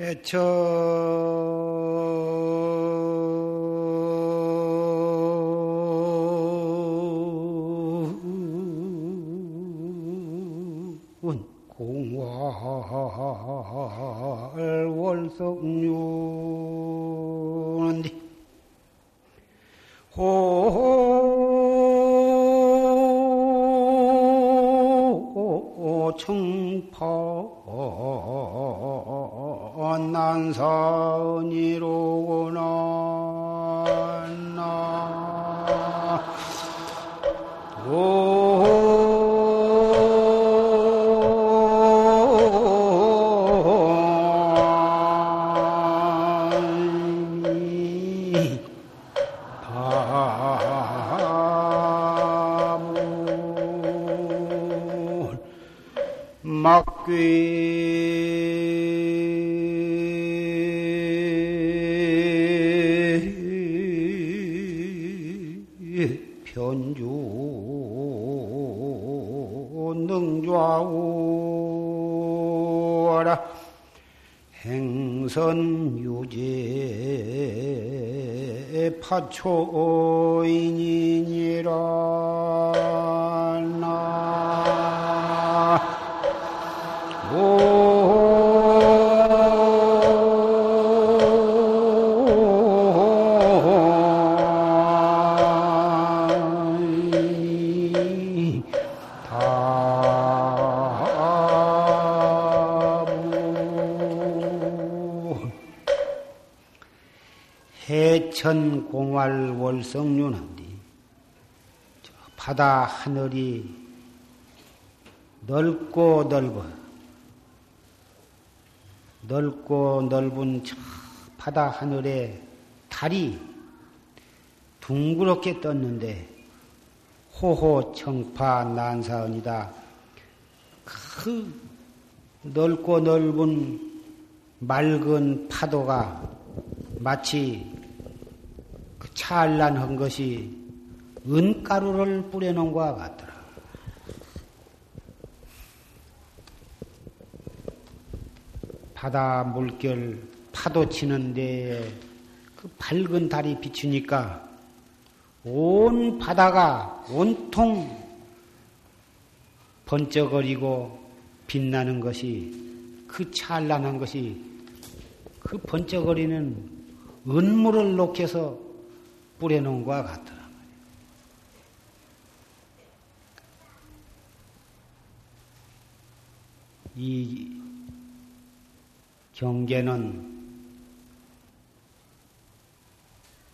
해처. 공활 월석류 행 공활 월성륜한디 바다 하늘이 넓고 넓어 넓고 넓은 저 바다 하늘에 달이 둥그렇게 떴는데 호호 청파 난사언이다. 그 넓고 넓은 맑은 파도가 마치 그 찬란한 것이 은가루를 뿌려놓은 것과 같더라. 바다 물결 파도 치는 데에 그 밝은 달이 비추니까 온 바다가 온통 번쩍거리고 빛나는 것이 그 찬란한 것이 그 번쩍거리는 은물을 녹여서 뿌려놓은 것과 같더라. 이 경계는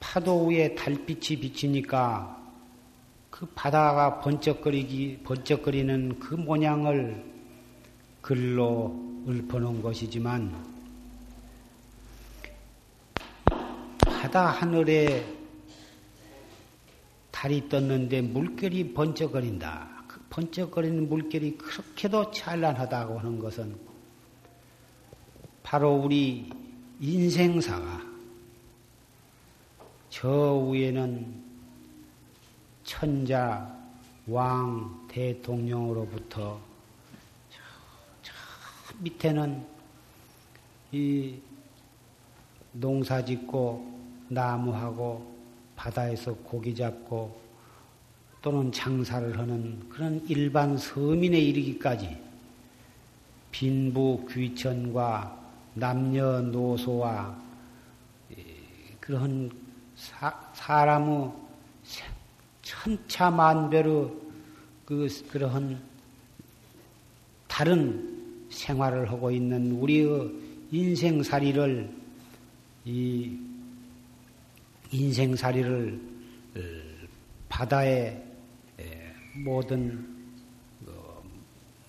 파도 위에 달빛이 비치니까 그 바다가 번쩍거리기, 번쩍거리는 그 모양을 글로 읊어놓은 것이지만 바다 하늘에 달이 떴는데 물결이 번쩍거린다. 그 번쩍거리는 물결이 그렇게도 찬란하다고 하는 것은 바로 우리 인생사가 저 위에는 천자, 왕, 대통령으로부터 저, 저 밑에는 이 농사 짓고 나무하고 바다에서 고기 잡고 또는 장사를 하는 그런 일반 서민에 이르기까지 빈부 귀천과 남녀노소와 그런 사, 사람의 천차만별의 그 그러한 다른 생활을 하고 있는 우리의 인생살이를 이 인생살이를 어, 바다의 모든 어,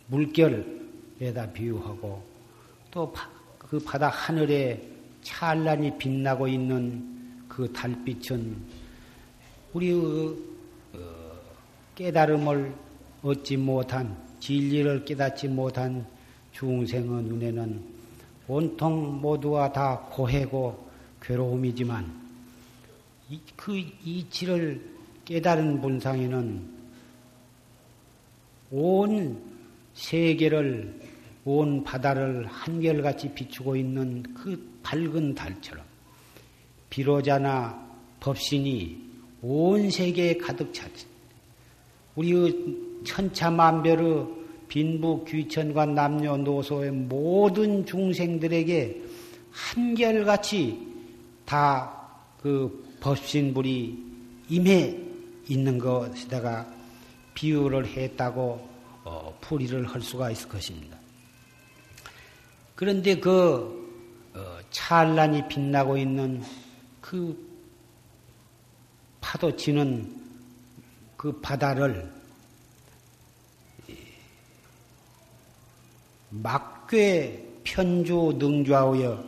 물결에다 비유하고 또 그 바다 하늘에 찬란히 빛나고 있는 그 달빛은 우리의 어, 깨달음을 얻지 못한 진리를 깨닫지 못한 중생의 눈에는 온통 모두가 다 고해고 괴로움이지만 그 이치를 깨달은 분상에는 온 세계를 온 바다를 한결같이 비추고 있는 그 밝은 달처럼 비로자나 법신이 온 세계에 가득 찼지. 우리 천차만별의 빈부 귀천과 남녀노소의 모든 중생들에게 한결같이 다 그 법신불이 임해 있는 것에다가 비유를 했다고 어, 풀이를 할 수가 있을 것입니다. 그런데 그 어, 찬란히 빛나고 있는 그 파도 치는 그 바다를 막괴 편주 능좌하여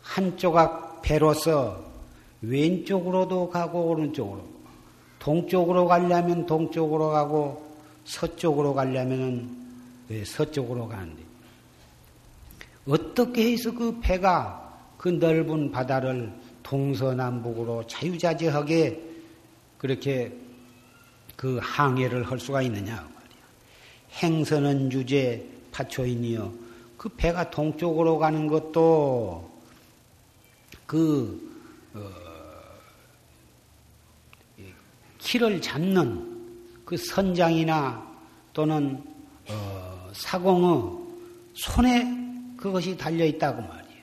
한 조각 배로서 왼쪽으로도 가고 오른쪽으로 동쪽으로 가려면 동쪽으로 가고 서쪽으로 가려면 서쪽으로 가는데 어떻게 해서 그 배가 그 넓은 바다를 동서남북으로 자유자재하게 그렇게 그 항해를 할 수가 있느냐 말이야. 행선은 유제 파초인이여 그 배가 동쪽으로 가는 것도 그 어, 키를 잡는 그 선장이나 또는 어, 사공의 손에 그것이 달려 있다고 말이에요.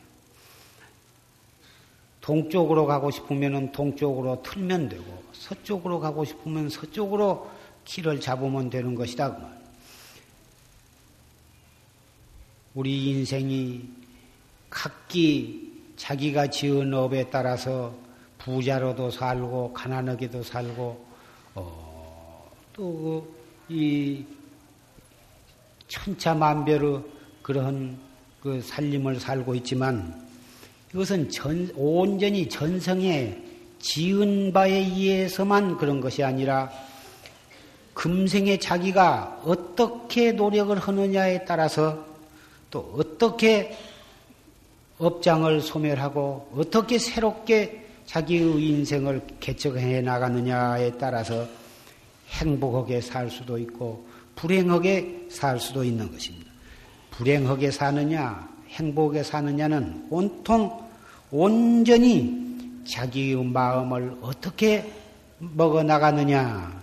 동쪽으로 가고 싶으면 동쪽으로 틀면 되고 서쪽으로 가고 싶으면 서쪽으로 키를 잡으면 되는 것이다 그 말. 우리 인생이 각기 자기가 지은 업에 따라서 부자로도 살고 가난하게도 살고 어, 또이 천차만별의 그런 그 살림을 살고 있지만 이것은 전, 온전히 전성에 지은 바에 의해서만 그런 것이 아니라 금생에 자기가 어떻게 노력을 하느냐에 따라서 또 어떻게 업장을 소멸하고 어떻게 새롭게 자기의 인생을 개척해 나가느냐에 따라서 행복하게 살 수도 있고 불행하게 살 수도 있는 것입니다. 불행하게 사느냐, 행복하게 사느냐는 온통 온전히 자기의 마음을 어떻게 먹어 나가느냐,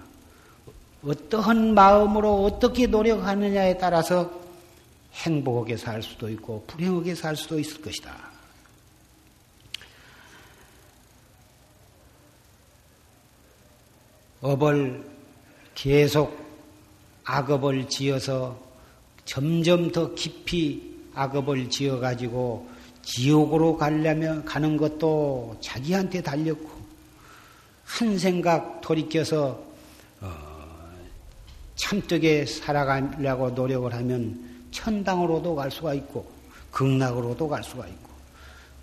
어떠한 마음으로 어떻게 노력하느냐에 따라서 행복하게 살 수도 있고 불행하게 살 수도 있을 것이다. 업을 계속 악업을 지어서 점점 더 깊이 악업을 지어가지고 지옥으로 가려면 가는 것도 자기한테 달렸고 한 생각 돌이켜서 어, 참되게 살아가려고 노력을 하면 천당으로도 갈 수가 있고 극락으로도 갈 수가 있고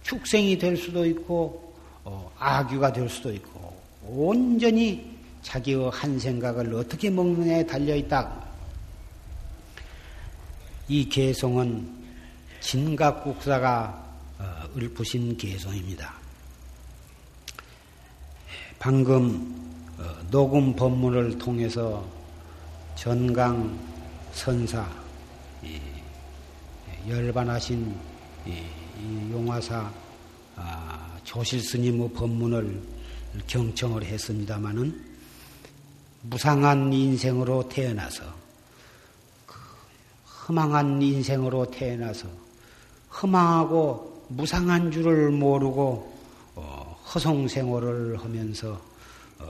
축생이 될 수도 있고 어, 아귀가 될 수도 있고 온전히 자기의 한 생각을 어떻게 먹느냐에 달려 있다. 이 개송은 진각국사가 어, 읊으신 개송입니다. 방금 어, 녹음 법문을 통해서 전강 선사 열반하신 용화사 아, 조실 스님의 법문을 경청을 했습니다마는 무상한 인생으로 태어나서 허망한 인생으로 태어나서 허망하고 무상한 줄을 모르고 어, 허송생활을 하면서 어,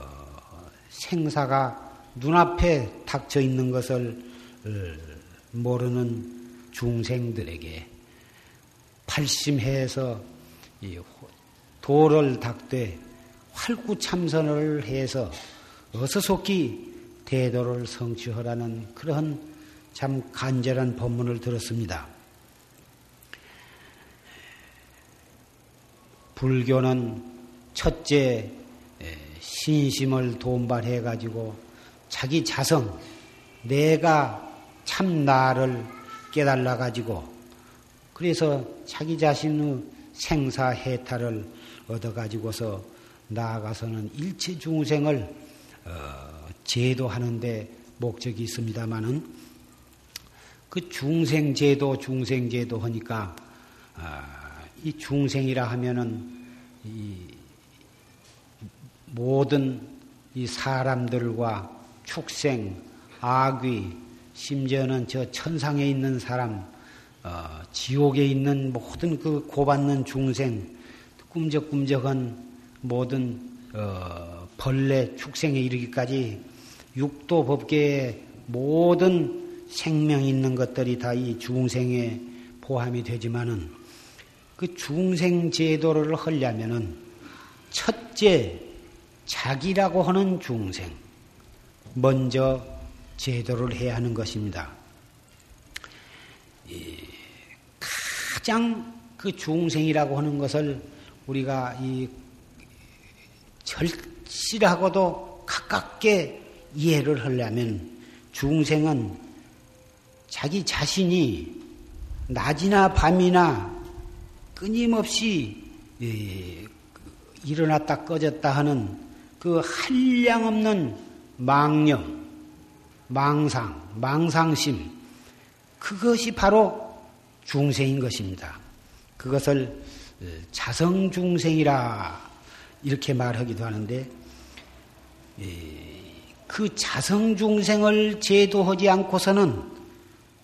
생사가 눈앞에 닥쳐 있는 것을 어, 모르는 중생들에게 팔심해서 도를 닦되 활구참선을 해서 어서속히 대도를 성취하라는 그러한 참 간절한 법문을 들었습니다. 불교는 첫째 신심을 돈발해 가지고 자기 자성, 내가 참 나를 깨달아 가지고 그래서 자기 자신의 생사해탈을 얻어 가지고서 나아가서는 일체 중생을 어, 제도하는데 목적이 있습니다마는 그 중생 제도 중생 제도 하니까 아, 이 중생이라 하면은 이 모든 이 사람들과 축생, 아귀, 심지어는 저 천상에 있는 사람, 어, 지옥에 있는 모든 그 고받는 중생, 꿈적꿈적한 모든 어, 벌레, 축생에 이르기까지 육도 법계의 모든 생명 있는 것들이 다 이 중생에 포함이 되지만은 그 중생 제도를 하려면은 첫째 자기라고 하는 중생 먼저 제도를 해야 하는 것입니다. 가장 그 중생이라고 하는 것을 우리가 이 절실하고도 가깝게 이해를 하려면 중생은 자기 자신이 낮이나 밤이나 끊임없이 일어났다 꺼졌다 하는 그 한량없는 망념, 망상, 망상심, 그것이 바로 중생인 것입니다. 그것을 어, 자성중생이라 이렇게 말하기도 하는데, 그 자성중생을 제도하지 않고서는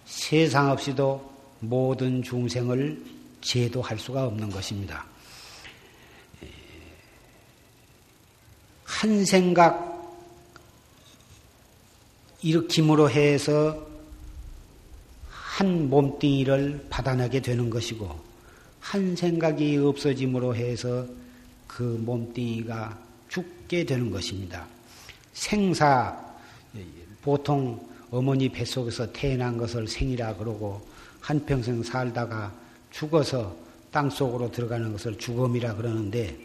세상 없이도 모든 중생을 제도할 수가 없는 것입니다. 한 생각 일으킴으로 해서 한 몸뚱이를 받아내게 되는 것이고 한 생각이 없어짐으로 해서 그 몸뚱이가 죽게 되는 것입니다. 생사 보통 어머니 뱃속에서 태어난 것을 생이라 그러고 한평생 살다가 죽어서 땅 속으로 들어가는 것을 죽음이라 그러는데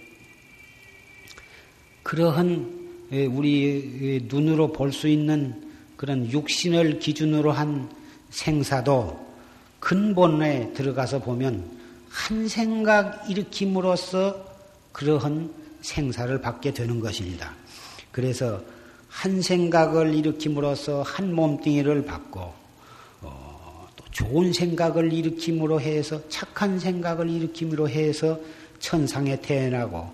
그러한 우리 눈으로 볼 수 있는 그런 육신을 기준으로 한 생사도 근본에 들어가서 보면 한 생각 일으킴으로써 그러한 생사를 받게 되는 것입니다. 그래서 한 생각을 일으킴으로써 한 몸뚱이를 받고 어, 또 좋은 생각을 일으킴으로 해서 착한 생각을 일으킴으로 해서 천상에 태어나고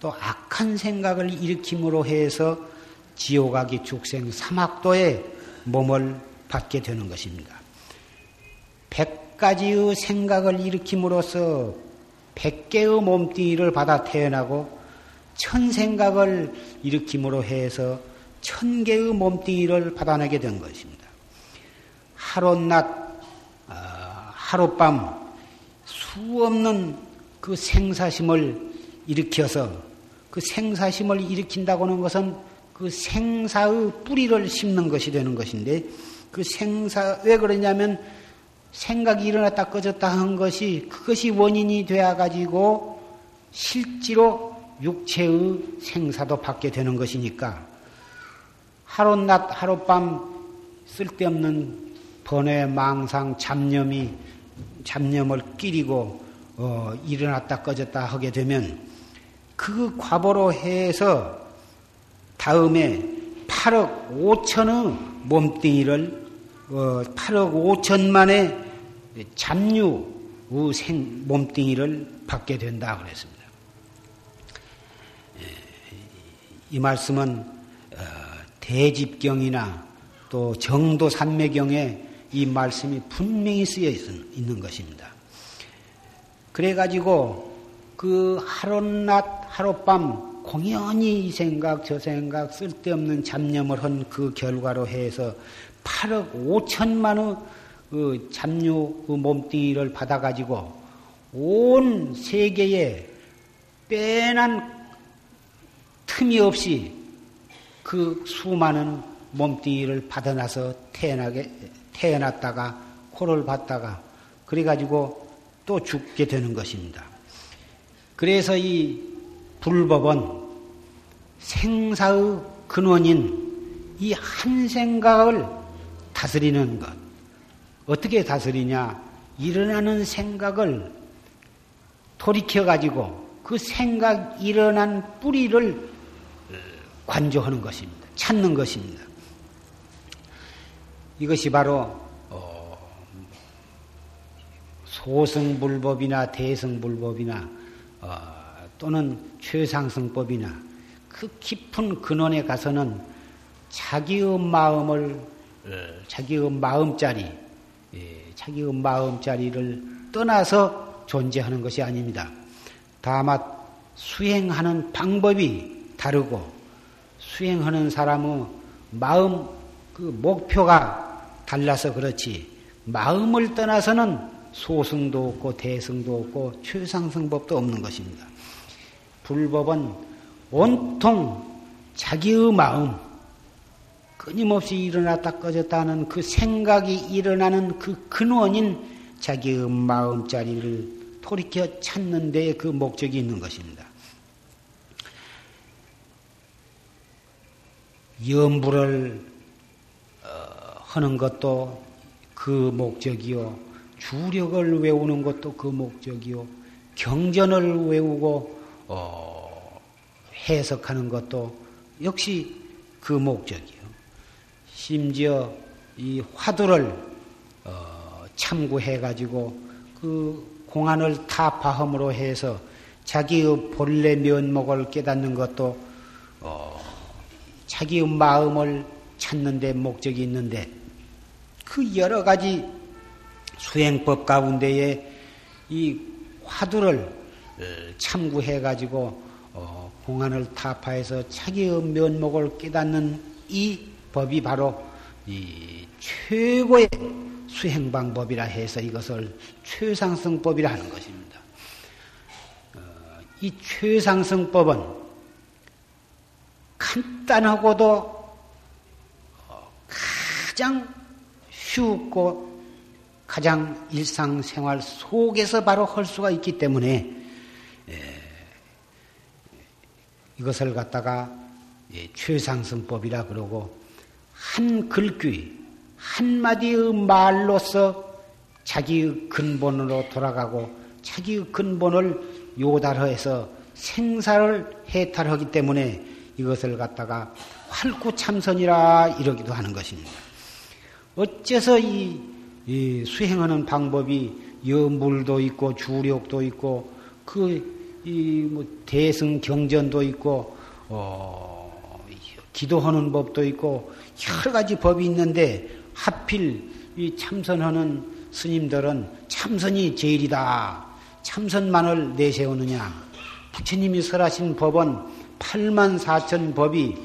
또 악한 생각을 일으킴으로 해서 지옥아기 죽생 사막도에 몸을 받게 되는 것입니다. 백 가지의 생각을 일으킴으로써 백 개의 몸뚱이를 받아 태어나고 천 생각을 일으킴으로 해서 천 개의 몸뚱이를 받아내게 된 것입니다. 하룻낮, 어, 하룻밤 수 없는 그 생사심을 일으켜서 그 생사심을 일으킨다고 하는 것은 그 생사의 뿌리를 심는 것이 되는 것인데 그 생사 왜 그러냐면 생각이 일어났다 꺼졌다 한 것이 그것이 원인이 되어 가지고 실제로 육체의 생사도 받게 되는 것이니까 하룻낮 하룻밤 쓸데없는 번외 망상 잡념이 잡념을 끼리고 어, 일어났다 꺼졌다 하게 되면 그 과보로 해서 다음에 8억 5천의 몸뚱이를 어, 8억 5천만의 잡류 생 몸뚱이를 받게 된다 그랬습니다. 예, 이 말씀은 어, 대집경이나 또 정도 산매경에 이 말씀이 분명히 쓰여 있는 것입니다. 그래가지고 그 하룻낮 하룻밤 공연히 이 생각 저 생각 쓸데없는 잡념을 한 그 결과로 해서 8억 5천만의 그 잡류 그 몸뚱이를 받아가지고 온 세계에 빼난 틈이 없이 그 수많은 몸뚱이를 받아놔서 태어나게 태어났다가 코를 받다가 그래가지고 또 죽게 되는 것입니다. 그래서 이 불법은 생사의 근원인 이 한 생각을 다스리는 것. 어떻게 다스리냐? 일어나는 생각을 돌이켜가지고 그 생각 일어난 뿌리를 관조하는 것입니다. 찾는 것입니다. 이것이 바로 어, 소승불법이나 대승불법이나 어, 또는 최상승법이나 그 깊은 근원에 가서는 자기의 마음을 어, 자기의 마음자리 예, 자기의 마음자리를 떠나서 존재하는 것이 아닙니다. 다만 수행하는 방법이 다르고 수행하는 사람의 마음 그 목표가 달라서 그렇지 마음을 떠나서는 소승도 없고 대승도 없고 최상승법도 없는 것입니다. 불법은 온통 자기의 마음 끊임없이 일어났다 꺼졌다 하는 그 생각이 일어나는 그 근원인 자기의 마음자리를 돌이켜 찾는 데에 그 목적이 있는 것입니다. 염불을 어, 하는 것도 그 목적이요. 주력을 외우는 것도 그 목적이요. 경전을 외우고 어, 해석하는 것도 역시 그 목적이요. 심지어 이 화두를 어, 참고해 가지고 그 공안을 타파함으로 해서 자기의 본래 면목을 깨닫는 것도 어, 자기의 마음을 찾는 데 목적이 있는데 그 여러 가지 수행법 가운데에 이 화두를 어, 참고해 가지고 어, 공안을 타파해서 자기의 면목을 깨닫는 이 법이 바로 이 최고의 수행 방법이라 해서 이것을 최상승법이라 하는 것입니다. 어, 이 최상승법은 간단하고도 가장 쉽고 가장 일상생활 속에서 바로 할 수가 있기 때문에 예, 이것을 갖다가 예, 최상승법이라 그러고 한 글귀 한 마디의 말로서 자기의 근본으로 돌아가고 자기의 근본을 요달해서 생사를 해탈하기 때문에 이것을 갖다가 활구참선이라 이러기도 하는 것입니다. 어째서 이, 이 수행하는 방법이 여물도 있고 주력도 있고 그 이 뭐 대승 경전도 있고 어, 기도하는 법도 있고 여러 가지 법이 있는데 하필 이 참선하는 스님들은 참선이 제일이다. 참선만을 내세우느냐. 부처님이 설하신 법은 8만 4천 법이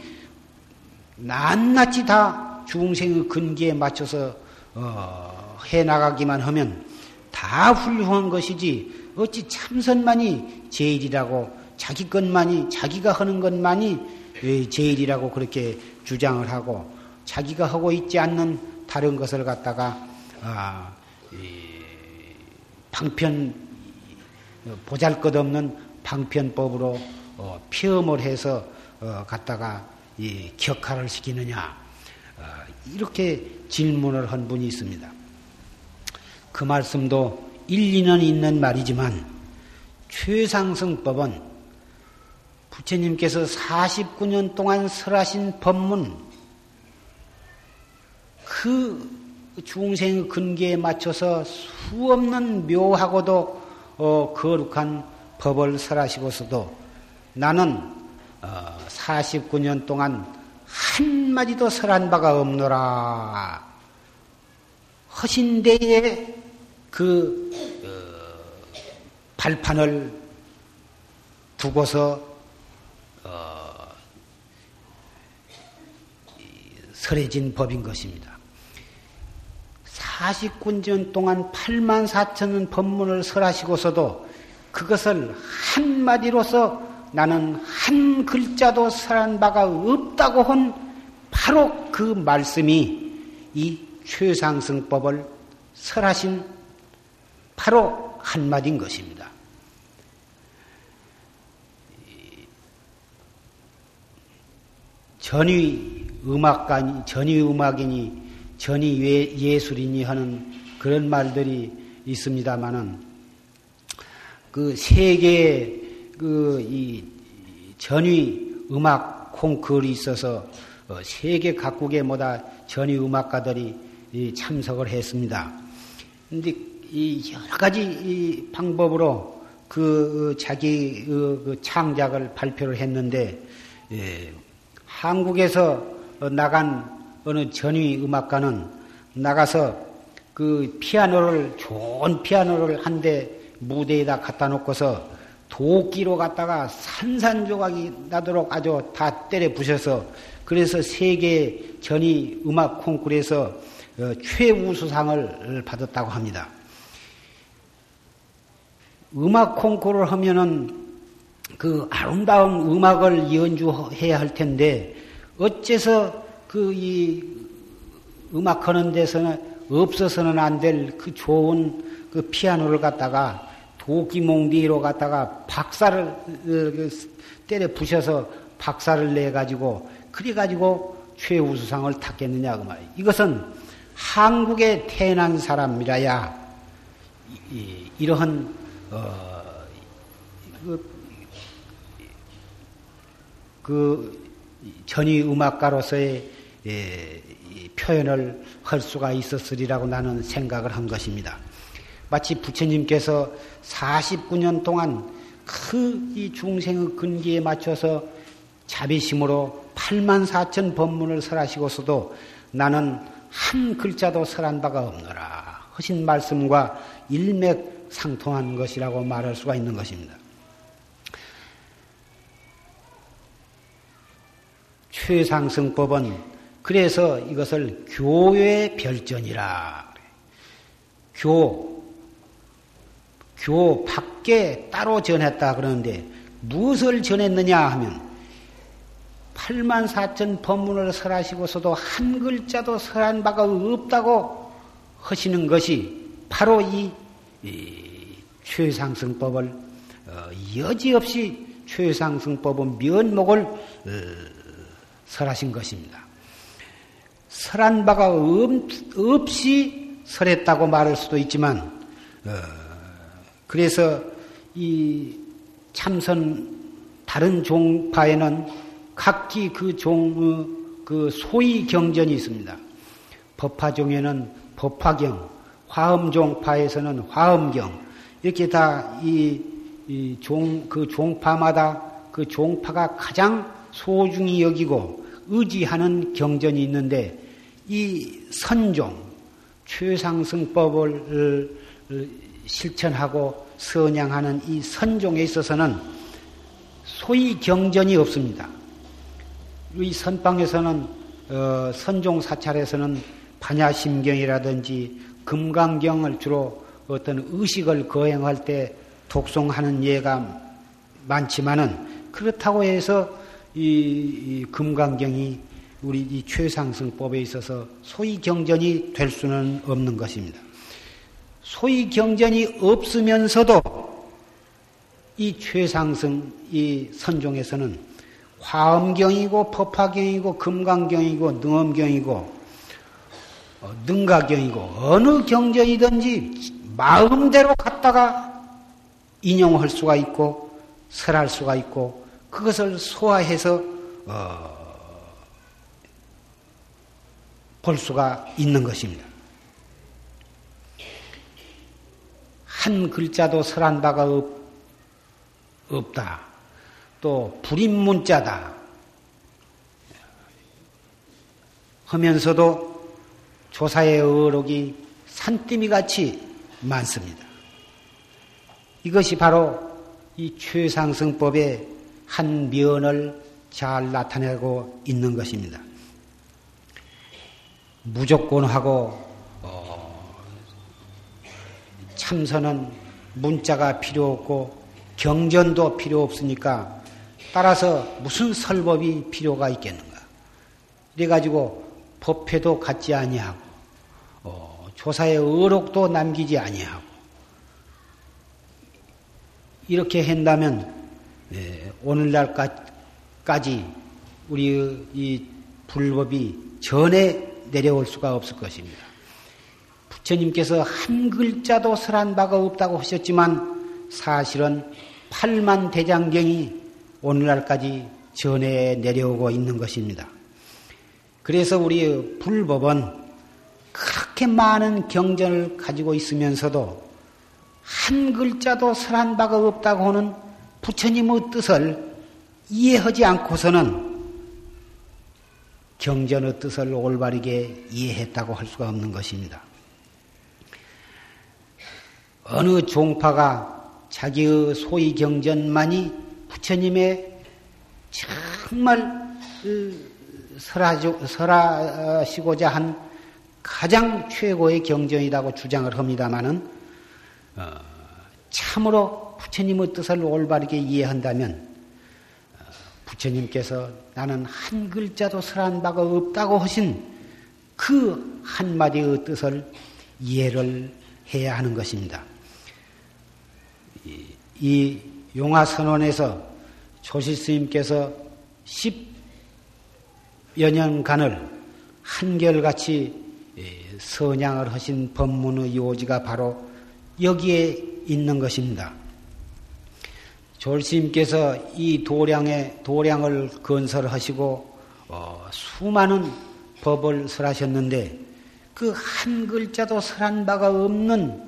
낱낱이 다 중생의 근기에 맞춰서 어, 해나가기만 하면 다 훌륭한 것이지 어찌 참선만이 제일이라고 자기 것만이 자기가 하는 것만이 제일이라고 그렇게 주장을 하고 자기가 하고 있지 않는 다른 것을 갖다가 아, 방편 보잘것없는 방편법으로 어, 피험을 해서 어, 갖다가 이 격화를 시키느냐 어, 이렇게 질문을 한 분이 있습니다. 그 말씀도 일리는 있는 말이지만 최상승법은 부처님께서 49년 동안 설하신 법문 그 중생의 근기에 맞춰서 수없는 묘하고도 어, 거룩한 법을 설하시고서도 나는 49년 어, 동안 한마디도 설한 바가 없노라. 허신 대에 그 어, 발판을 두고서 어, 설해진 법인 것입니다. 49년 동안 8만 4천 법문을 설하시고서도 그것을 한마디로서 나는 한 글자도 설한 바가 없다고 한 바로 그 말씀이 이 최상승법을 설하신 바로 한마디인 것입니다. 전위 음악가니, 전위 음악이니, 전위 예술이니 하는 그런 말들이 있습니다만은 그 세계의 그이 전위 음악 콩쿠르이 있어서 어, 세계 각국의 뭐다 전위 음악가들이 참석을 했습니다. 근데 이 여러 가지 방법으로 그 자기 그 창작을 발표를 했는데 예, 한국에서 나간 어느 전위 음악가는 나가서 그 피아노를 좋은 피아노를 한 대 무대에다 갖다 놓고서 도끼로 갖다가 산산조각이 나도록 아주 다 때려 부셔서 그래서 세계 전위 음악 콩쿠르에서 어, 최우수상을 받았다고 합니다. 음악 콩쿠르를 하면은 그 아름다운 음악을 연주해야 할 텐데 어째서 그 이 음악 하는 데서는 없어서는 안 될 그 좋은 그 피아노를 갖다가 도끼몽디로 갖다가 박사를 어, 그 때려 부셔서 박사를 내 가지고 그래 가지고 최우수상을 탔겠느냐 그 말이에요. 이것은 한국에 태어난 사람이라야 이러한 어, 그, 그 전위 음악가로서의 예, 표현을 할 수가 있었으리라고 나는 생각을 한 것입니다. 마치 부처님께서 49년 동안 그 이 중생의 근기에 맞춰서 자비심으로 8만 4천 법문을 설하시고서도 나는 한 글자도 설한 바가 없노라 하신 말씀과 일맥 상통한 것이라고 말할 수가 있는 것입니다. 최상승법은 그래서 이것을 교회 별전이라. 교, 교 밖에 따로 전했다 그러는데 무엇을 전했느냐 하면 8만 4천 법문을 설하시고서도 한 글자도 설한 바가 없다고 하시는 것이 바로 이, 이 최상승법을 어, 여지없이 최상승법은 면목을 어, 설하신 것입니다. 설한 바가 없, 이 설했다고 말할 수도 있지만 어, 그래서 이 참선 다른 종파에는 각기 그 종, 어, 그 소위 경전이 있습니다. 법화종에는 법화경, 화엄종파에서는 화엄경, 이렇게 다 이, 이 종, 그 종파마다 그 종파가 가장 소중히 여기고 의지하는 경전이 있는데 이 선종, 최상승법을 어, 실천하고 선양하는 이 선종에 있어서는 소위 경전이 없습니다. 이 선방에서는 어, 선종 사찰에서는 반야심경이라든지 금강경을 주로 어떤 의식을 거행할 때 독송하는 예가 많지만은 그렇다고 해서 이, 이 금강경이 우리 이 최상승법에 있어서 소위 경전이 될 수는 없는 것입니다. 소위 경전이 없으면서도 이 최상승 이 선종에서는 화엄경이고 법화경이고 금강경이고 능엄경이고 어, 능가경이고 어느 경전이든지 마음대로 갖다가 인용할 수가 있고 설할 수가 있고 그것을 소화해서 어, 볼 수가 있는 것입니다. 한 글자도 설한 바가 없, 없다. 또 불임 문자다 하면서도 조사의 어록이 산더미 같이 많습니다. 이것이 바로 이 최상승법의 한 면을 잘 나타내고 있는 것입니다. 무조건 하고 어, 참선은 문자가 필요 없고 경전도 필요 없으니까 따라서 무슨 설법이 필요가 있겠는가? 이래가지고 법회도 갖지 아니하고 어, 조사의 의록도 남기지 아니하고 이렇게 한다면 예, 오늘날까지 우리 이 불법이 전에 내려올 수가 없을 것입니다. 부처님께서 한 글자도 설한 바가 없다고 하셨지만 사실은 팔만 대장경이 오늘날까지 전해 내려오고 있는 것입니다. 그래서 우리 불법은 그렇게 많은 경전을 가지고 있으면서도 한 글자도 설한 바가 없다고 하는 부처님의 뜻을 이해하지 않고서는 경전의 뜻을 올바르게 이해했다고 할 수가 없는 것입니다. 어느 종파가 자기의 소위 경전만이 부처님의 정말 설하시고자 한 가장 최고의 경전이라고 주장을 합니다마는 어, 참으로 부처님의 뜻을 올바르게 이해한다면 어, 부처님께서 나는 한 글자도 설한 바가 없다고 하신 그 한마디의 뜻을 이해를 해야 하는 것입니다. 이 용화선원에서 조실스님께서 10여 년간을 한결같이 선양을 하신 법문의 요지가 바로 여기에 있는 것입니다. 졸스님께서 이 도량에 도량을 건설하시고 어, 수많은 법을 설하셨는데 그 한 글자도 설한 바가 없는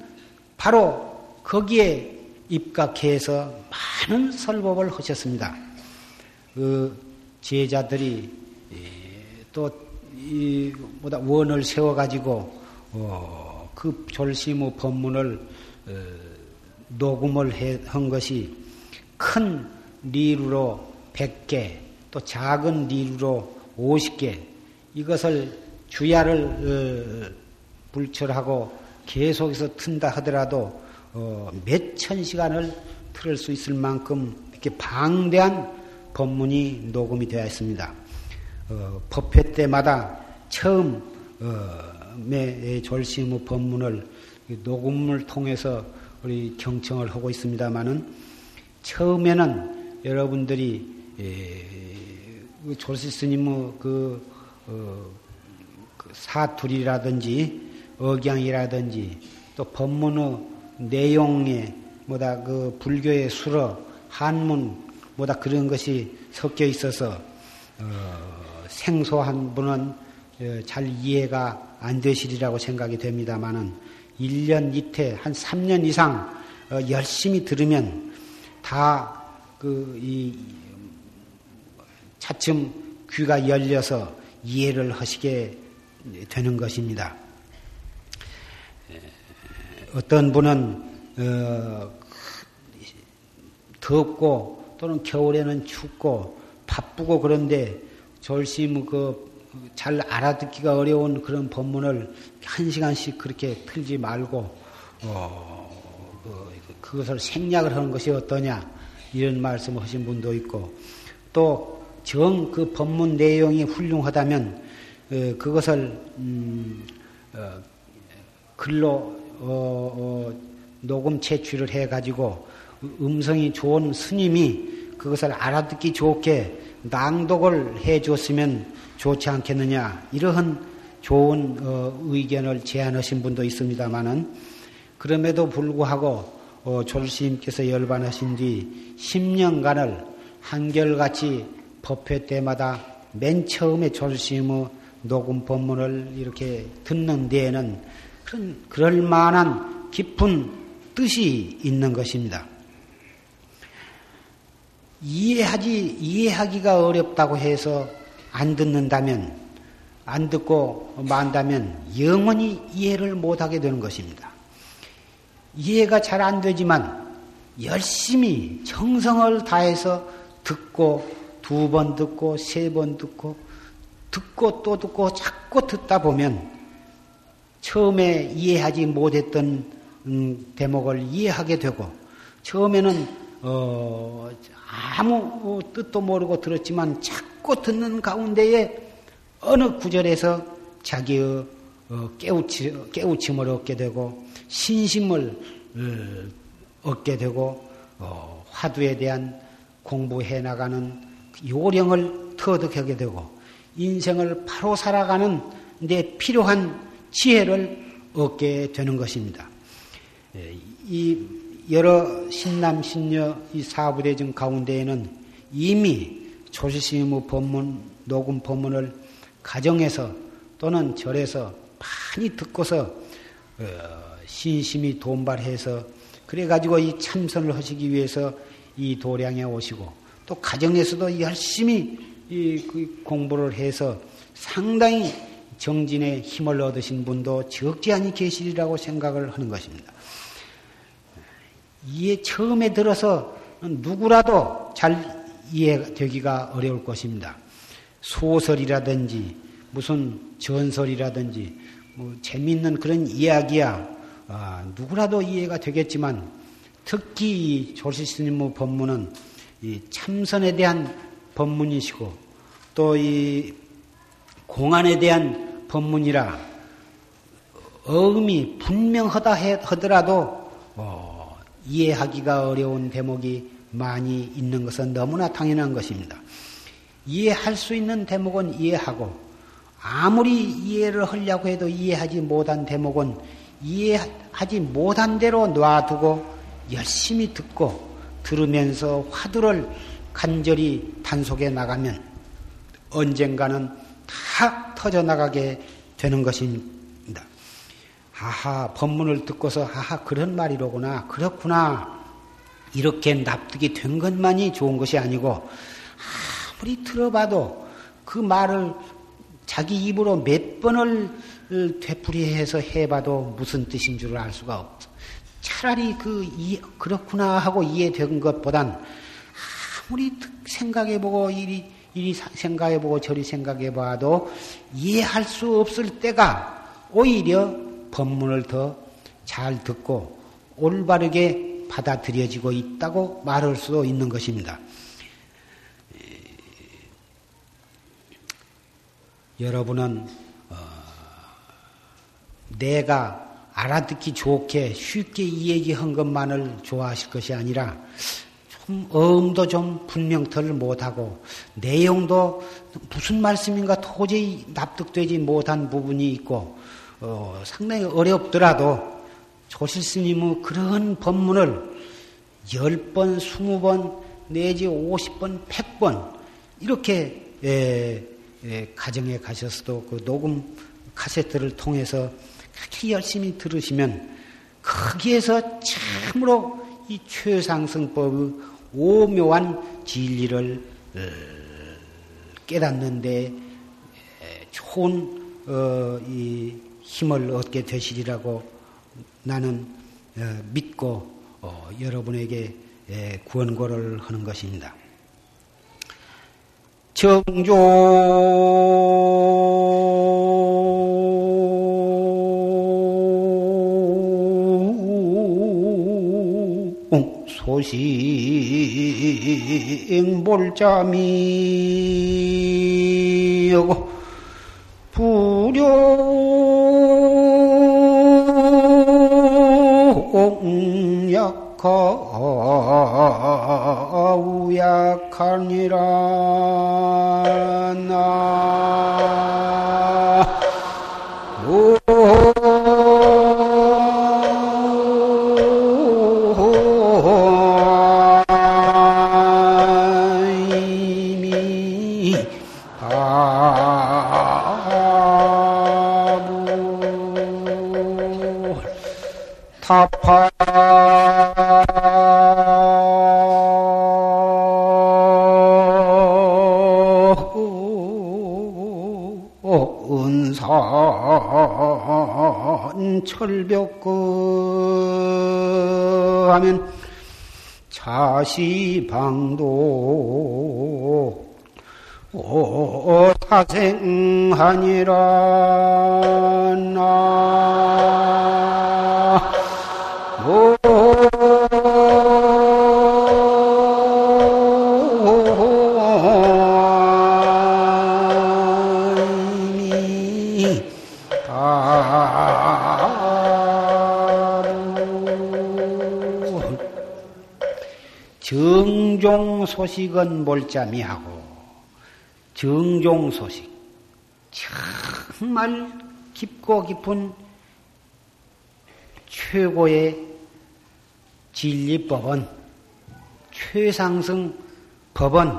바로 거기에 입각해서 많은 설법을 하셨습니다. 그 제자들이 또 이 뭐다 원을 세워 가지고 어, 그 졸심의 법문을 어, 녹음을 해, 한 것이 큰 리루로 100개 또 작은 리루로 50개 이것을 주야를 어, 불철하고 계속해서 튼다 하더라도 어, 몇천 시간을 틀을 수 있을 만큼 이렇게 방대한 법문이 녹음이 되어 있습니다. 어, 법회 때마다 처음 어, 매 졸심의 법문을 녹음을 통해서 우리 경청을 하고 있습니다만은 처음에는 여러분들이 에, 그 졸시 스님의 그, 어, 그 사투리라든지 억양이라든지 또 법문의 내용에 뭐다 그 불교의 수러 한문 뭐다 그런 것이 섞여 있어서 어, 생소한 분은 어, 잘 이해가 안 되시리라고 생각이 됩니다만은 1년 이태 한 3년 이상 어, 열심히 들으면 다 그 이 차츰 귀가 열려서 이해를 하시게 되는 것입니다. 어떤 분은 어, 덥고 또는 겨울에는 춥고 바쁘고 그런데 졸심 그 잘 알아듣기가 어려운 그런 법문을 한 시간씩 그렇게 틀지 말고 어, 그, 그것을 생략을 하는 것이 어떠냐 이런 말씀을 하신 분도 있고 또 정 그 법문 내용이 훌륭하다면 어, 그것을 음, 어, 글로 어, 어, 녹음 채취를 해가지고 음성이 좋은 스님이 그것을 알아듣기 좋게 낭독을 해 줬으면 좋지 않겠느냐 이러한 좋은 어, 의견을 제안하신 분도 있습니다만은 그럼에도 불구하고 어, 졸스님께서 열반하신 뒤 10년간을 한결같이 법회 때마다 맨 처음에 졸스님의 녹음 법문을 이렇게 듣는 데에는 그런, 그럴 만한 깊은 뜻이 있는 것입니다. 이해하지, 이해하기가 어렵다고 해서 안 듣는다면, 안 듣고 만다면 영원히 이해를 못하게 되는 것입니다. 이해가 잘 안 되지만 열심히 정성을 다해서 듣고 두 번 듣고 세 번 듣고 듣고 또 듣고 자꾸 듣다 보면 처음에 이해하지 못했던 음, 대목을 이해하게 되고 처음에는 어, 아무 뜻도 모르고 들었지만 자꾸 듣는 가운데에 어느 구절에서 자기의 어, 깨우치, 깨우침 을 얻게 되고 신심을 어, 얻게 되고 어, 화두에 대한 공부해 나가는 요령을 터득하게 되고 인생을 바로 살아가는 데 필요한 지혜를 얻게 되는 것입니다. 예, 이 여러 신남 신녀 이 사부대중 가운데에는 이미 조실스님의 법문 녹음 법문을 가정에서 또는 절에서 많이 듣고서 어, 신심이 돈발해서 그래 가지고 이 참선을 하시기 위해서 이 도량에 오시고 또 가정에서도 열심히 그 공부를 해서 상당히 정진의 힘을 얻으신 분도 적지 않이 계시리라고 생각을 하는 것입니다. 이해 처음에 들어서 누구라도 잘 이해되기가 어려울 것입니다. 소설이라든지 무슨 전설이라든지 뭐 재미있는 그런 이야기야 아, 누구라도 이해가 되겠지만 특히 조실 스님의 법문은 이 참선에 대한 법문이시고 또 이 공안에 대한 법문이라 어음이 분명하다 하더라도 어, 이해하기가 어려운 대목이 많이 있는 것은 너무나 당연한 것입니다. 이해할 수 있는 대목은 이해하고 아무리 이해를 하려고 해도 이해하지 못한 대목은 이해하지 못한 대로 놔두고 열심히 듣고 들으면서 화두를 간절히 단속해 나가면 언젠가는 다 터져나가게 되는 것입니다. 아하, 법문을 듣고서, 아하, 그런 말이로구나, 그렇구나. 이렇게 납득이 된 것만이 좋은 것이 아니고, 아무리 들어봐도 그 말을 자기 입으로 몇 번을 되풀이해서 해봐도 무슨 뜻인 줄알 수가 없어. 차라리 그, 이, 그렇구나 하고 이해된 것보단 아무리 생각해보고 이리, 이리 생각해보고 저리 생각해봐도 이해할 수 없을 때가 오히려 법문을 더 잘 듣고 올바르게 받아들여지고 있다고 말할 수도 있는 것입니다. 여러분은 어, 내가 알아듣기 좋게 쉽게 이야기한 것만을 좋아하실 것이 아니라 좀 어음도 좀 분명터를 못하고 내용도 무슨 말씀인가 도저히 납득되지 못한 부분이 있고 어, 상당히 어렵더라도 조실 스님의 그런 법문을 10번, 20번, 내지 50번, 100번 이렇게 에, 에, 가정에 가셔서도 그 녹음 카세트를 통해서 그렇게 열심히 들으시면 거기에서 참으로 이 최상승법의 오묘한 진리를 어, 깨닫는데 좋은 어, 힘을 얻게 되시리라고 나는 어, 믿고 여러분에게 구원고를 하는 것입니다. 정조 소식 몰자미고 부룡 약하 우약하니라. 나 철벽그 하면 자시방도 오사생하니라 소식은 몰자미하고 정종 소식 정말 깊고 깊은 최고의 진리법은 최상승 법은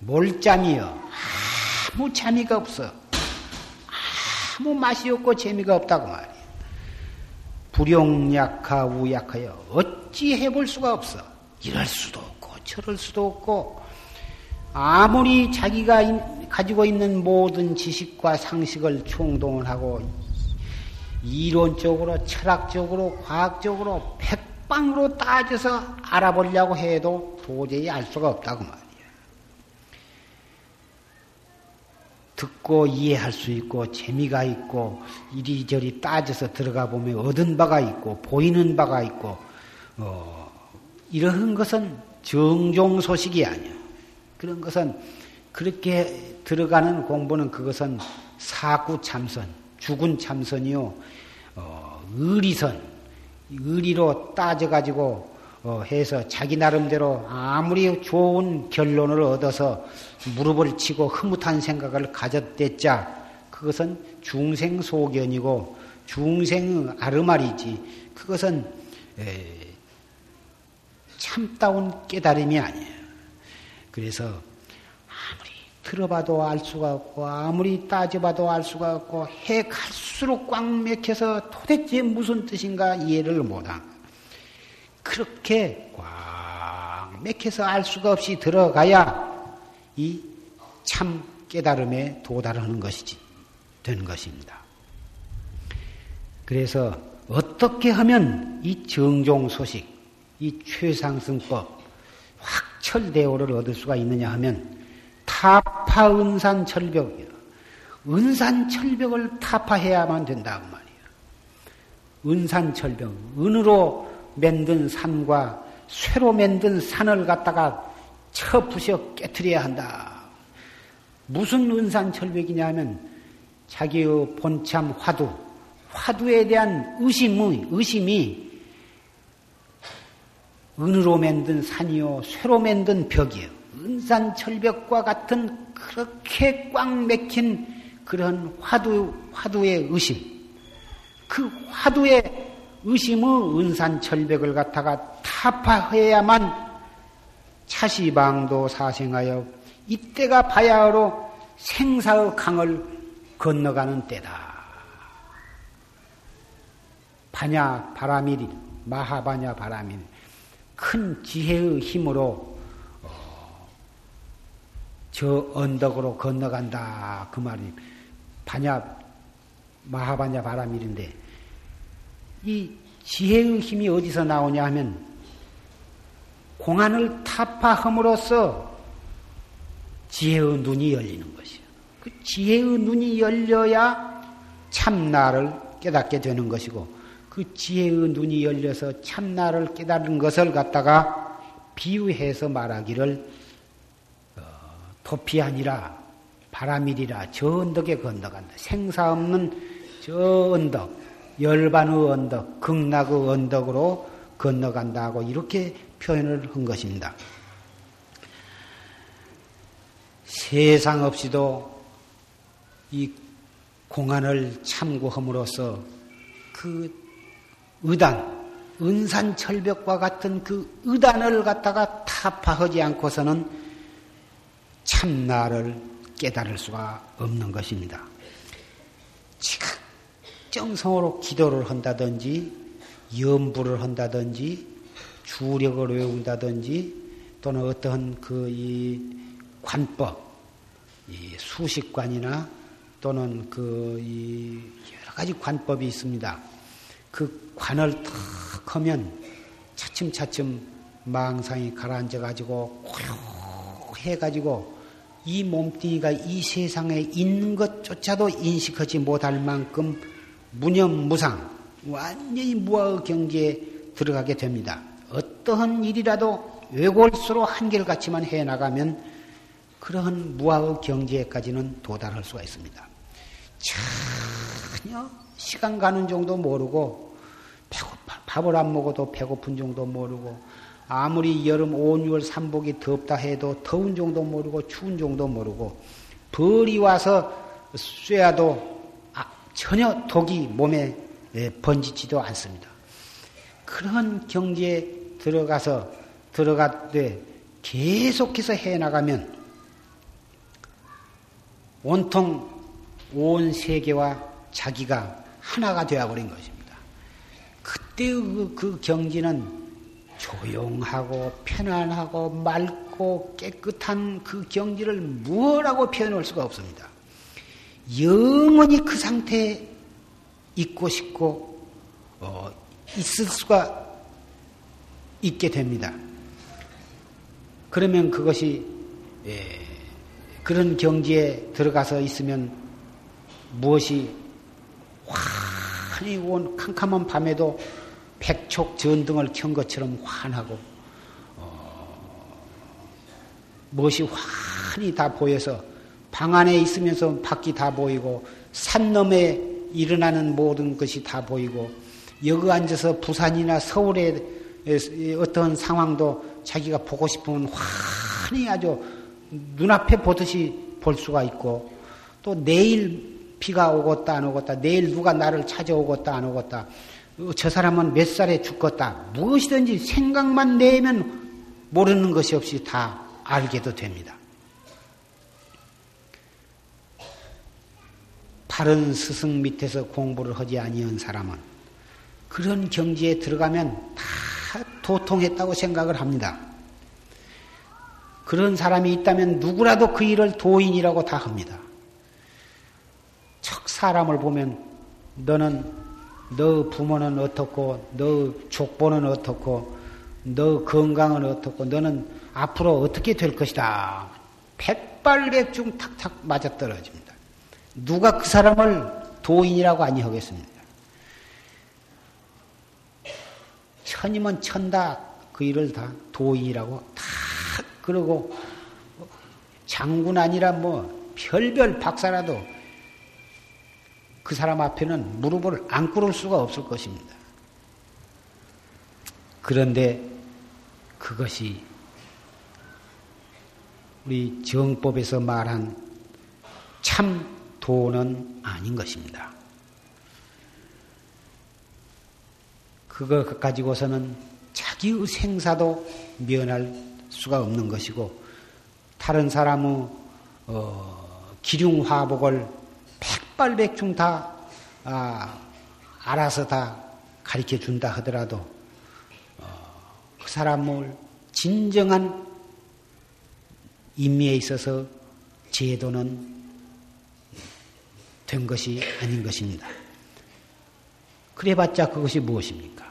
몰잠이여 아무 잠이가 없어 아무 맛이 없고 재미가 없다고 말이야. 불용약하 우약하여 어찌 해볼 수가 없어. 이럴 수도 없고 저럴 수도 없고 아무리 자기가 가지고 있는 모든 지식과 상식을 총동을 하고 이론적으로 철학적으로 과학적으로 백방으로 따져서 알아보려고 해도 도저히 알 수가 없다고 말이야. 듣고 이해할 수 있고 재미가 있고 이리저리 따져서 들어가 보면 얻은 바가 있고 보이는 바가 있고 어, 이러한 것은 정종 소식이 아니야. 그런 것은 그렇게 들어가는 공부는 그것은 사구 참선, 죽은 참선이요, 어, 의리선, 의리로 따져가지고 어, 해서 자기 나름대로 아무리 좋은 결론을 얻어서 무릎을 치고 흐뭇한 생각을 가졌댔자 그것은 중생 소견이고 중생의 아르말이지 그것은 에, 참다운 깨달음이 아니에요. 그래서 아무리 들어봐도 알 수가 없고 아무리 따져봐도 알 수가 없고 해 갈수록 꽉 맥혀서 도대체 무슨 뜻인가 이해를 못한 그렇게 꽉 맥혀서 알 수가 없이 들어가야 이 참 깨달음에 도달하는 것이지 되는 것입니다. 그래서 어떻게 하면 이 정종 소식, 이 최상승법, 확철대오를 얻을 수가 있느냐 하면 타파 은산 철벽이요. 은산 철벽을 타파해야만 된다고 말이에요. 은산 철벽, 은으로 만든 산과 쇠로 만든 산을 갖다가 쳐 부셔 깨뜨려야 한다. 무슨 은산 철벽이냐 하면 자기의 본참 화두, 화두에 대한 의심의, 의심이 은으로 만든 산이요, 쇠로 만든 벽이요. 은산 철벽과 같은 그렇게 꽉 막힌 그런 화두, 화두의 의심. 그 화두의 의심의 은산 철벽을 갖다가 타파해야만 차시방도 사생하여 이때가 바야흐로 생사의 강을 건너가는 때다. 바냐 바라밀, 마하바냐 바라밀, 큰 지혜의 힘으로 어, 저 언덕으로 건너간다 그 말이 바냐 마하바냐 바라밀인데 이 지혜의 힘이 어디서 나오냐 하면 공안을 타파함으로써 지혜의 눈이 열리는 것이요. 그 지혜의 눈이 열려야 참나를 깨닫게 되는 것이고 그 지혜의 눈이 열려서 참나를 깨달은 것을 갖다가 비유해서 말하기를 어, 도피 아니라 바람이리라 저 언덕에 건너간다. 생사 없는 저 언덕 열반의 언덕, 극락의 언덕으로 건너간다고 이렇게 표현을 한 것입니다. 세상 없이도 이 공안을 참고함으로써 그 의단, 은산철벽과 같은 그 의단을 갖다가 타파하지 않고서는 참나를 깨달을 수가 없는 것입니다. 지금 정성으로 기도를 한다든지 염불을 한다든지 주력을 외운다든지 또는 어떤 그이 관법, 이 수식관이나 또는 그 이 여러 가지 관법이 있습니다. 그 관을 탁 하면 차츰차츰 망상이 가라앉아 가지고 고요해 가지고 이 몸뚱이가 이 세상에 있는 것조차도 인식하지 못할 만큼 무념무상, 완전히 무아의 경지에 들어가게 됩니다. 어떠한 일이라도 외골수로 한결같이만 해 나가면 그러한 무아의 경지에까지는 도달할 수가 있습니다. 전혀 시간 가는 정도 모르고 배고파, 밥을 안 먹어도 배고픈 정도 모르고 아무리 여름 5, 6월 삼복이 덥다 해도 더운 정도 모르고 추운 정도 모르고 벌이 와서 쇠야도 전혀 독이 몸에 예, 번지지도 않습니다. 그런 경지에 들어가서 들어가되 계속해서 해 나가면 온통 온 세계와 자기가 하나가 되어버린 것입니다. 그때 그, 그 경지는 조용하고 편안하고 맑고 깨끗한 그 경지를 무엇라고 표현할 수가 없습니다. 영원히 그 상태에 있고 싶고 어, 있을 수가 있게 됩니다. 그러면 그것이 예, 그런 경지에 들어가서 있으면 무엇이 환히 온 캄캄한 밤에도 백촉 전등을 켠 것처럼 환하고 어, 무엇이 환히 다 보여서 방 안에 있으면서 밖이 다 보이고 산 너머에 일어나는 모든 것이 다 보이고 여기 앉아서 부산이나 서울의 어떤 상황도 자기가 보고 싶으면 환히 아주 눈앞에 보듯이 볼 수가 있고 또 내일 비가 오겠다 안 오겠다 내일 누가 나를 찾아오겠다 안 오겠다 저 사람은 몇 살에 죽겠다 무엇이든지 생각만 내면 모르는 것이 없이 다 알게도 됩니다. 바른 스승 밑에서 공부를 하지 아니한 사람은 그런 경지에 들어가면 다 도통했다고 생각을 합니다. 그런 사람이 있다면 누구라도 그 일을 도인이라고 다 합니다. 척 사람을 보면 너는 너 부모는 어떻고 너 족보는 어떻고 너 건강은 어떻고 너는 앞으로 어떻게 될 것이다. 백발백중 탁탁 맞아떨어집니다. 누가 그 사람을 도인이라고 아니하겠습니까? 천이면 천다 그 일을 다 도인이라고 다 그러고 장군 아니라 뭐 별별 박사라도 그 사람 앞에는 무릎을 안 꿇을 수가 없을 것입니다. 그런데 그것이 우리 정법에서 말한 참 도는 아닌 것입니다. 그거 가지고서는 자기의 생사도 면할 수가 없는 것이고 다른 사람의 어, 기륭화복을 백발백중 다 아, 알아서 다 가르쳐 준다 하더라도 어, 그 사람을 진정한 인미에 있어서 제도는 된 것이 아닌 것입니다. 그래봤자 그것이 무엇입니까?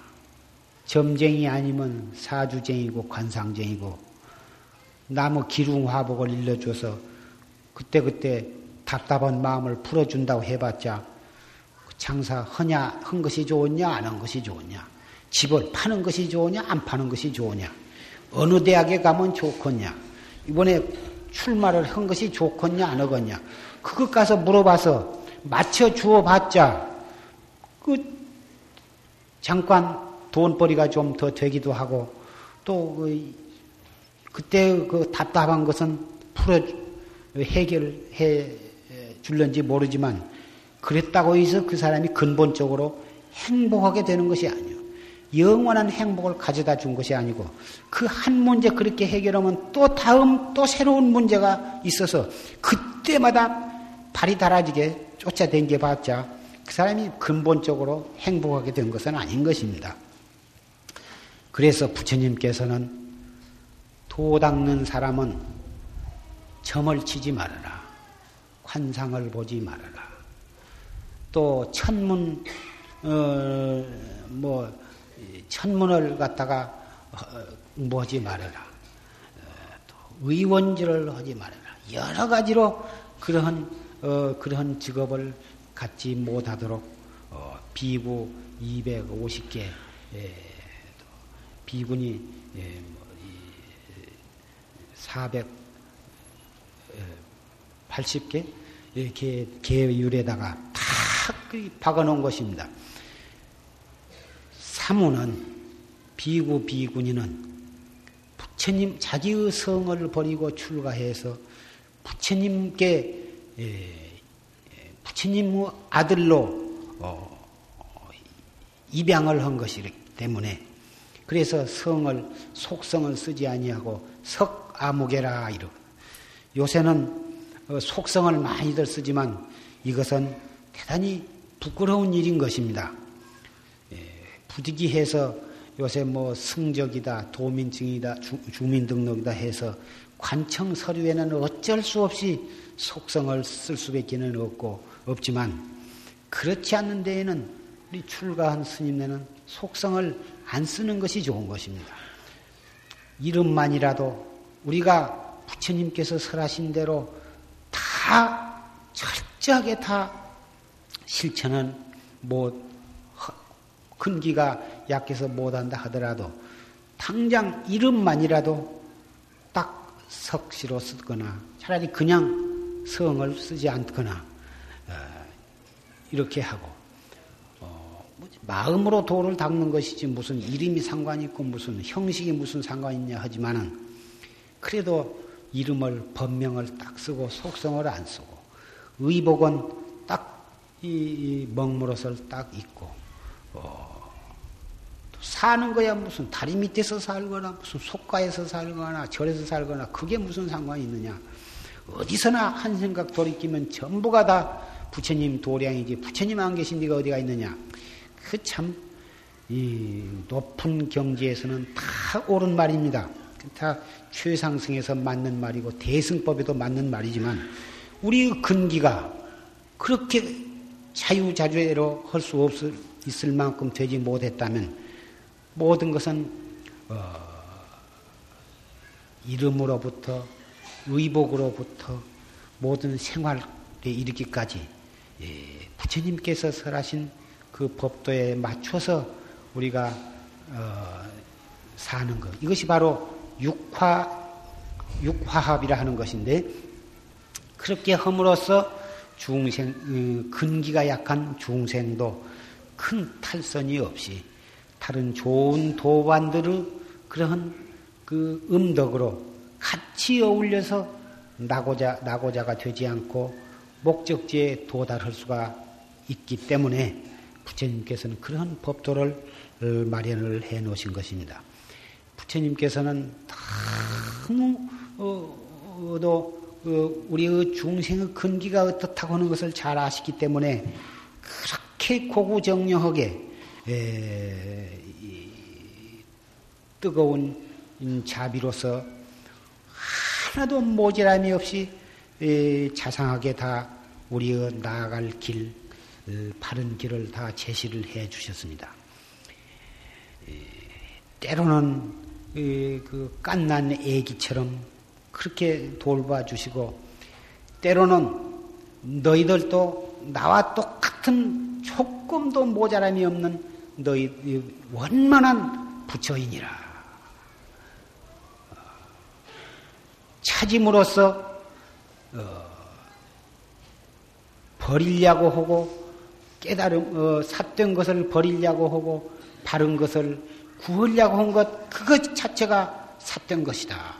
점쟁이 아니면 사주쟁이고 관상쟁이고 나무 기둥화복을 일러줘서 그때그때 답답한 마음을 풀어준다고 해봤자 장사 하냐 한 것이 좋으냐 안 한 것이 좋으냐 집을 파는 것이 좋으냐 안 파는 것이 좋으냐 어느 대학에 가면 좋겠냐 이번에 출마를 한 것이 좋겠냐 안 하겠냐 그것 가서 물어봐서 맞춰 주어 봤자 그 잠깐 돈벌이가 좀 더 되기도 하고 또 그 그때 그 답답한 것은 풀어 해결해 줄런지 모르지만 그랬다고 해서 그 사람이 근본적으로 행복하게 되는 것이 아니요. 영원한 행복을 가져다 준 것이 아니고 그 한 문제 그렇게 해결하면 또 다음 또 새로운 문제가 있어서 그때마다 발이 달아지게 쫓아댕겨 봤자 그 사람이 근본적으로 행복하게 된 것은 아닌 것입니다. 그래서 부처님께서는 도 닦는 사람은 점을 치지 말아라. 환상을 보지 말아라. 또 천문, 어, 뭐, 천문을 갖다가 뭐지 말아라. 어, 또 의원질을 하지 말아라. 여러 가지로 그러한, 어, 그러한 직업을 갖지 못하도록 어, 비구 250개 예, 비군이 예, 뭐, 480개 이렇게 계율에다가 다 박아놓은 것입니다. 사무는 비구 비군이는 부처님 자기의 성을 버리고 출가해서 부처님께 예, 부처님의 아들로 어, 입양을 한 것이기 때문에 그래서 성을 속성을 쓰지 아니하고 석아무개라 이러. 요새는 어, 속성을 많이들 쓰지만 이것은 대단히 부끄러운 일인 것입니다. 예, 부득이해서 요새 뭐 승적이다, 도민증이다, 주, 민등록이다 해서 관청 서류에는 어쩔 수 없이 속성을 쓸 수밖에 는 없고 없지만 그렇지 않는 데에는 우리 출가한 스님네는 속성을 안 쓰는 것이 좋은 것입니다. 이름만이라도 우리가 부처님께서 설하신 대로 다 철저하게 다 실천은 뭐 근기가 약해서 못한다 하더라도 당장 이름만이라도 딱 석시로 쓰거나 차라리 그냥 성을 쓰지 않거나 어, 이렇게 하고 어, 마음으로 도를 닦는 것이지 무슨 이름이 상관이 있고 무슨 형식이 무슨 상관이 있냐 하지만은 그래도 이름을 법명을 딱 쓰고 속성을 안 쓰고 의복은 딱이 먹물옷을 딱 입고 어, 사는 거야 무슨 다리 밑에서 살거나 무슨 속가에서 살거나 절에서 살거나 그게 무슨 상관이 있느냐 어디서나 한 생각 돌이키면 전부가 다 부처님 도량이지 부처님 안 계신 데가 어디가 있느냐 그참 이 높은 경지에서는 다 옳은 말입니다. 다 최상승에서 맞는 말이고 대승법에도 맞는 말이지만 우리 근기가 그렇게 자유자재로 할 수 없을 있을 만큼 되지 못했다면 모든 것은 어, 이름으로부터 의복으로부터 모든 생활에 이르기까지 예, 부처님께서 설하신 그 법도에 맞춰서 우리가 어, 사는 것. 이것이 바로 육화 육화합이라 하는 것인데 그렇게 함으로써 중생 어, 근기가 약한 중생도 큰 탈선이 없이 다른 좋은 도반들의 그러한 그 음덕으로 같이 어울려서 나고자, 나고자가 되지 않고 목적지에 도달할 수가 있기 때문에 부처님께서는 그런 법도를 어, 마련을 해 놓으신 것입니다. 부처님께서는 너무 어, 도 어, 우리의 중생의 근기가 어떻다고 하는 것을 잘 아시기 때문에 그렇게 고구정령하게 에, 뜨거운 자비로서 하나도 모자람이 없이 에, 자상하게 다 우리의 나아갈 길, 에, 바른 길을 다 제시를 해 주셨습니다. 에, 때로는 그 깐난 애기처럼 그렇게 돌봐주시고 때로는 너희들도 나와 똑같은 조금도 모자람이 없는 너희 원만한 부처이니라. 찾임으로써 어, 버리려고 하고 깨달음 어, 삿된 것을 버리려고 하고 바른 것을 구하려고 한 것 그것 자체가 삿된 것이다.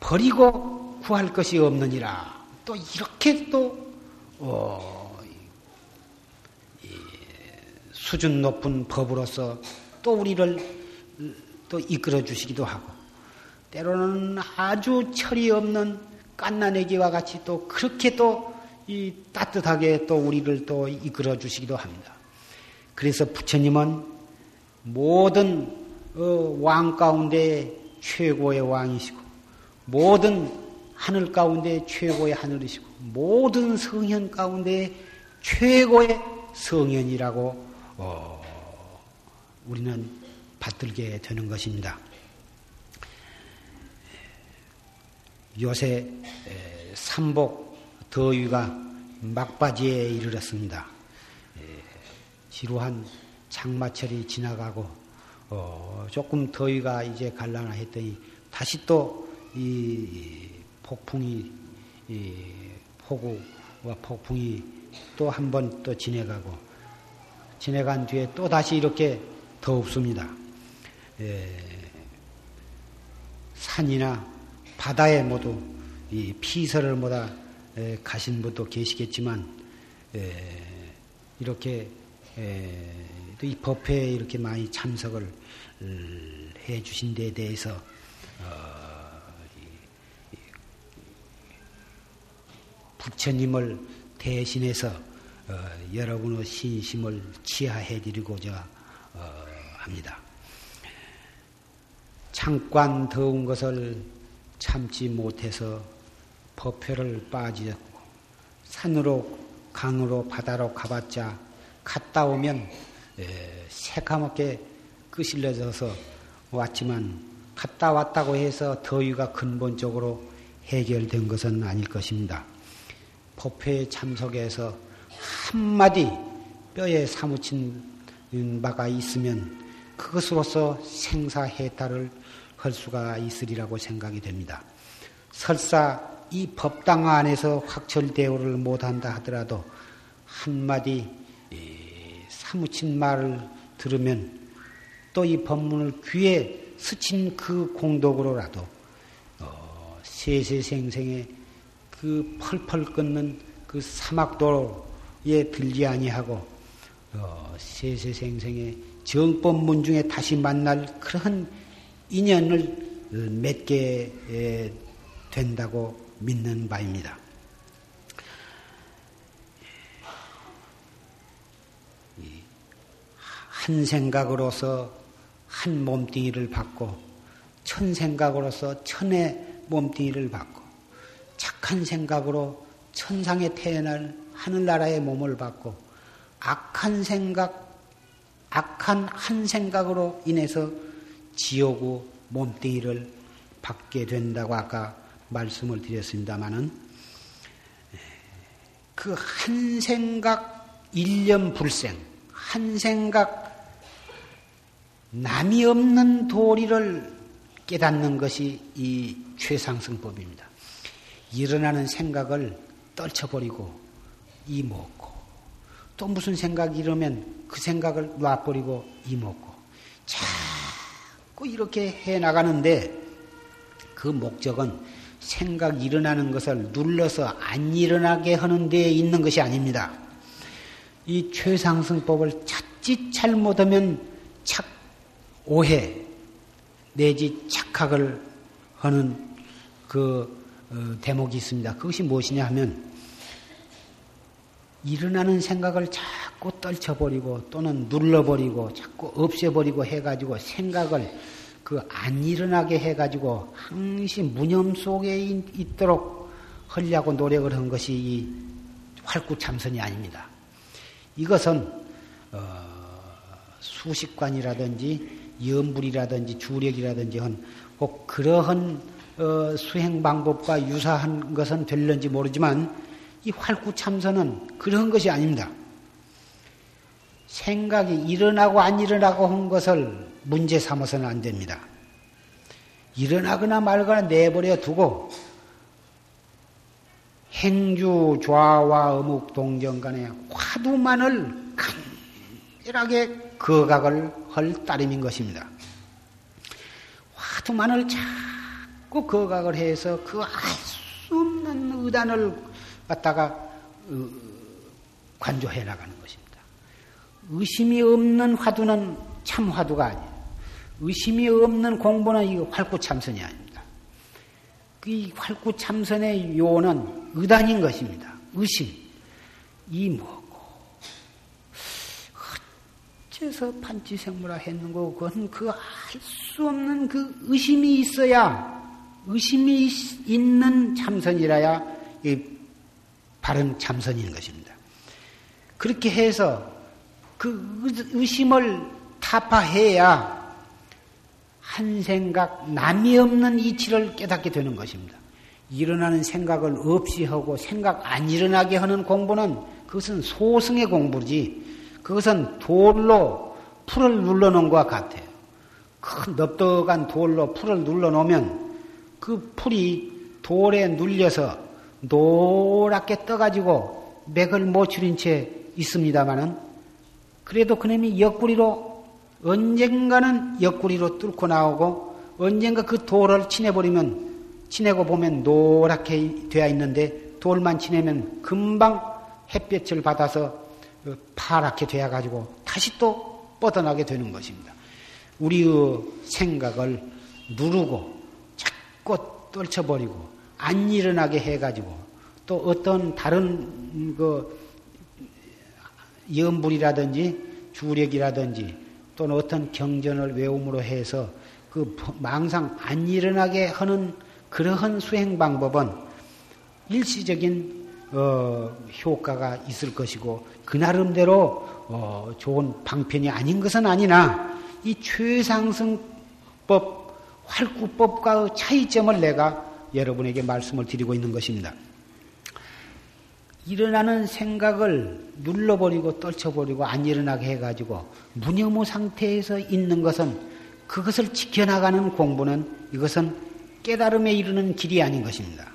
버리고 구할 것이 없느니라. 또 이렇게 또 어, 수준 높은 법으로서 또 우리를 또 이끌어 주시기도 하고 때로는 아주 철이 없는 깐나내기와 같이 또 그렇게 또이 따뜻하게 또 우리를 또 이끌어 주시기도 합니다. 그래서 부처님은 모든 어, 왕 가운데 최고의 왕이시고 모든 하늘 가운데 최고의 하늘이시고 모든 성현 가운데 최고의 성현이라고 어, 우리는 받들게 되는 것입니다. 요새 삼복 더위가 막바지에 이르렀습니다. 지루한 장마철이 지나가고 어, 조금 더위가 이제 갈라나 했더니 다시 또 이 폭풍이 이 폭우와 폭풍이 또 한 번 또 지내가고 지내간 뒤에 또 다시 이렇게 더웁습니다. 에, 산이나 바다에 모두 이 피서를 모다 가신 분도 계시겠지만 에, 이렇게 에, 이 법회에 이렇게 많이 참석을 해 주신 데 대해서 어, 부처님을 대신해서 어, 여러분의 신심을 치하해 드리고자 어, 합니다. 잠깐 더운 것을 참지 못해서 법회를 빠지었고 산으로 강으로 바다로 가봤자 갔다 오면 새까맣게 끄실려져서 왔지만 갔다 왔다고 해서 더위가 근본적으로 해결된 것은 아닐 것입니다. 법회에 참석해서 한마디 뼈에 사무친 바가 있으면 그것으로서 생사해탈을 할 수가 있으리라고 생각이 됩니다. 설사 이 법당 안에서 확철대오를 못한다 하더라도 한마디 사무친 말을 들으면 또 이 법문을 귀에 스친 그 공덕으로라도 어, 세세생생의 그 펄펄 끓는 그 사막도에 들지 아니하고 어, 세세생생의 정법문 중에 다시 만날 그런 인연을 맺게 된다고 믿는 바입니다. 한 생각으로서 한 몸뚱이를 받고 천 생각으로서 천의 몸뚱이를 받고 착한 생각으로 천상에 태어날 하늘나라의 몸을 받고 악한 생각, 악한 한 생각으로 인해서 지옥의 몸뚱이를 받게 된다고 아까 말씀을 드렸습니다마는 그 한 생각 일념 불생, 한 생각 남이 없는 도리를 깨닫는 것이 이 최상승법입니다. 일어나는 생각을 떨쳐버리고 이먹고 또 무슨 생각이 이러면 그 생각을 놔버리고 이먹고 자꾸 이렇게 해 나가는데 그 목적은 생각 일어나는 것을 눌러서 안 일어나게 하는 데에 있는 것이 아닙니다. 이 최상승법을 자칫 잘못하면 착 오해 내지 착각을 하는 그 어, 대목이 있습니다. 그것이 무엇이냐 하면 일어나는 생각을 자꾸 떨쳐버리고 또는 눌러버리고 자꾸 없애버리고 해가지고 생각을 그 안 일어나게 해가지고 항상 무념 속에 있도록 하려고 노력을 한 것이 이 활구참선이 아닙니다. 이것은 어, 수식관이라든지 염불이라든지 주력이라든지 한꼭 그러한 어, 수행 방법과 유사한 것은 될는지 모르지만 이 활구 참선은 그런 것이 아닙니다. 생각이 일어나고 안 일어나고 한 것을 문제 삼아서는 안 됩니다. 일어나거나 말거나 내버려 두고 행주 좌와 어묵 동정 간에 화두만을 간절하게 거각을 할 따름인 것입니다. 화두만을 자꾸 거각을 해서 그 알 수 없는 의단을 갖다가 어, 관조해 나가는 것입니다. 의심이 없는 화두는 참 화두가 아니에요. 의심이 없는 공부는 이 활구참선이 아닙니다. 이 활구참선의 요는 의단인 것입니다. 의심. 이 뭐, 어째서 판치생물화 했는고 그건 그 알 수 없는 그 의심이 있어야 의심이 있는 참선이라야 이 바른 참선인 것입니다. 그렇게 해서 그 의심을 타파해야 한 생각 남이 없는 이치를 깨닫게 되는 것입니다. 일어나는 생각을 없이 하고 생각 안 일어나게 하는 공부는 그것은 소승의 공부지 그것은 돌로 풀을 눌러놓은 것과 같아요. 큰 넓적한 돌로 풀을 눌러놓으면 그 풀이 돌에 눌려서 노랗게 떠가지고 맥을 못 추린 채 있습니다마는 그래도 그놈이 옆구리로 언젠가는 옆구리로 뚫고 나오고 언젠가 그 돌을 치내버리면 치내고 보면 노랗게 되어 있는데 돌만 치내면 금방 햇볕을 받아서 그 파랗게 되어가지고 다시 또 뻗어나게 되는 것입니다. 우리의 생각을 누르고 자꾸 떨쳐버리고 안 일어나게 해가지고 또 어떤 다른 그 염불이라든지 주력이라든지 또는 어떤 경전을 외움으로 해서 그 망상 안 일어나게 하는 그러한 수행 방법은 일시적인 어, 효과가 있을 것이고 그 나름대로 어, 좋은 방편이 아닌 것은 아니나 이 최상승법 활구법과의 차이점을 내가 여러분에게 말씀을 드리고 있는 것입니다. 일어나는 생각을 눌러버리고 떨쳐버리고 안 일어나게 해가지고 무념무 상태에서 있는 것은 그것을 지켜나가는 공부는 이것은 깨달음에 이르는 길이 아닌 것입니다.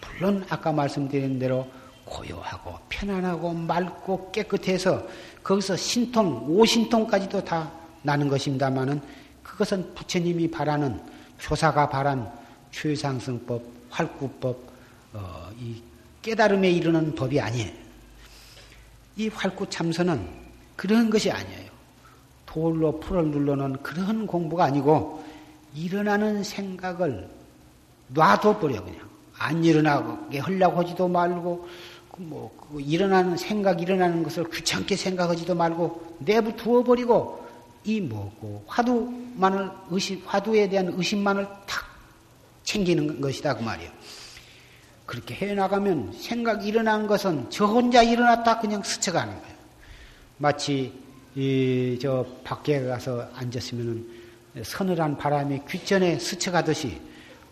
물론 아까 말씀드린 대로 고요하고 편안하고 맑고 깨끗해서 거기서 신통, 오신통까지도 다 나는 것입니다만은 그것은 부처님이 바라는 조사가 바란 최상승법, 활구법, 어, 이 깨달음에 이르는 법이 아니에요. 이 활구 참선은 그런 것이 아니에요. 돌로 풀을 눌러놓은 그런 공부가 아니고 일어나는 생각을 놔둬버려 그냥 안 일어나게 하려고 하지도 말고 그뭐그 일어나는 생각 일어나는 것을 귀찮게 생각하지도 말고 내부 두어 버리고 이 뭐고 화두만을 의심 화두에 대한 의심만을 탁 챙기는 것이다 그 말이에요. 그렇게 해 나가면 생각 일어난 것은 저 혼자 일어났다 그냥 스쳐가는 거예요. 마치 이 저 밖에 가서 앉았으면은 서늘한 바람이 귓전에 스쳐가듯이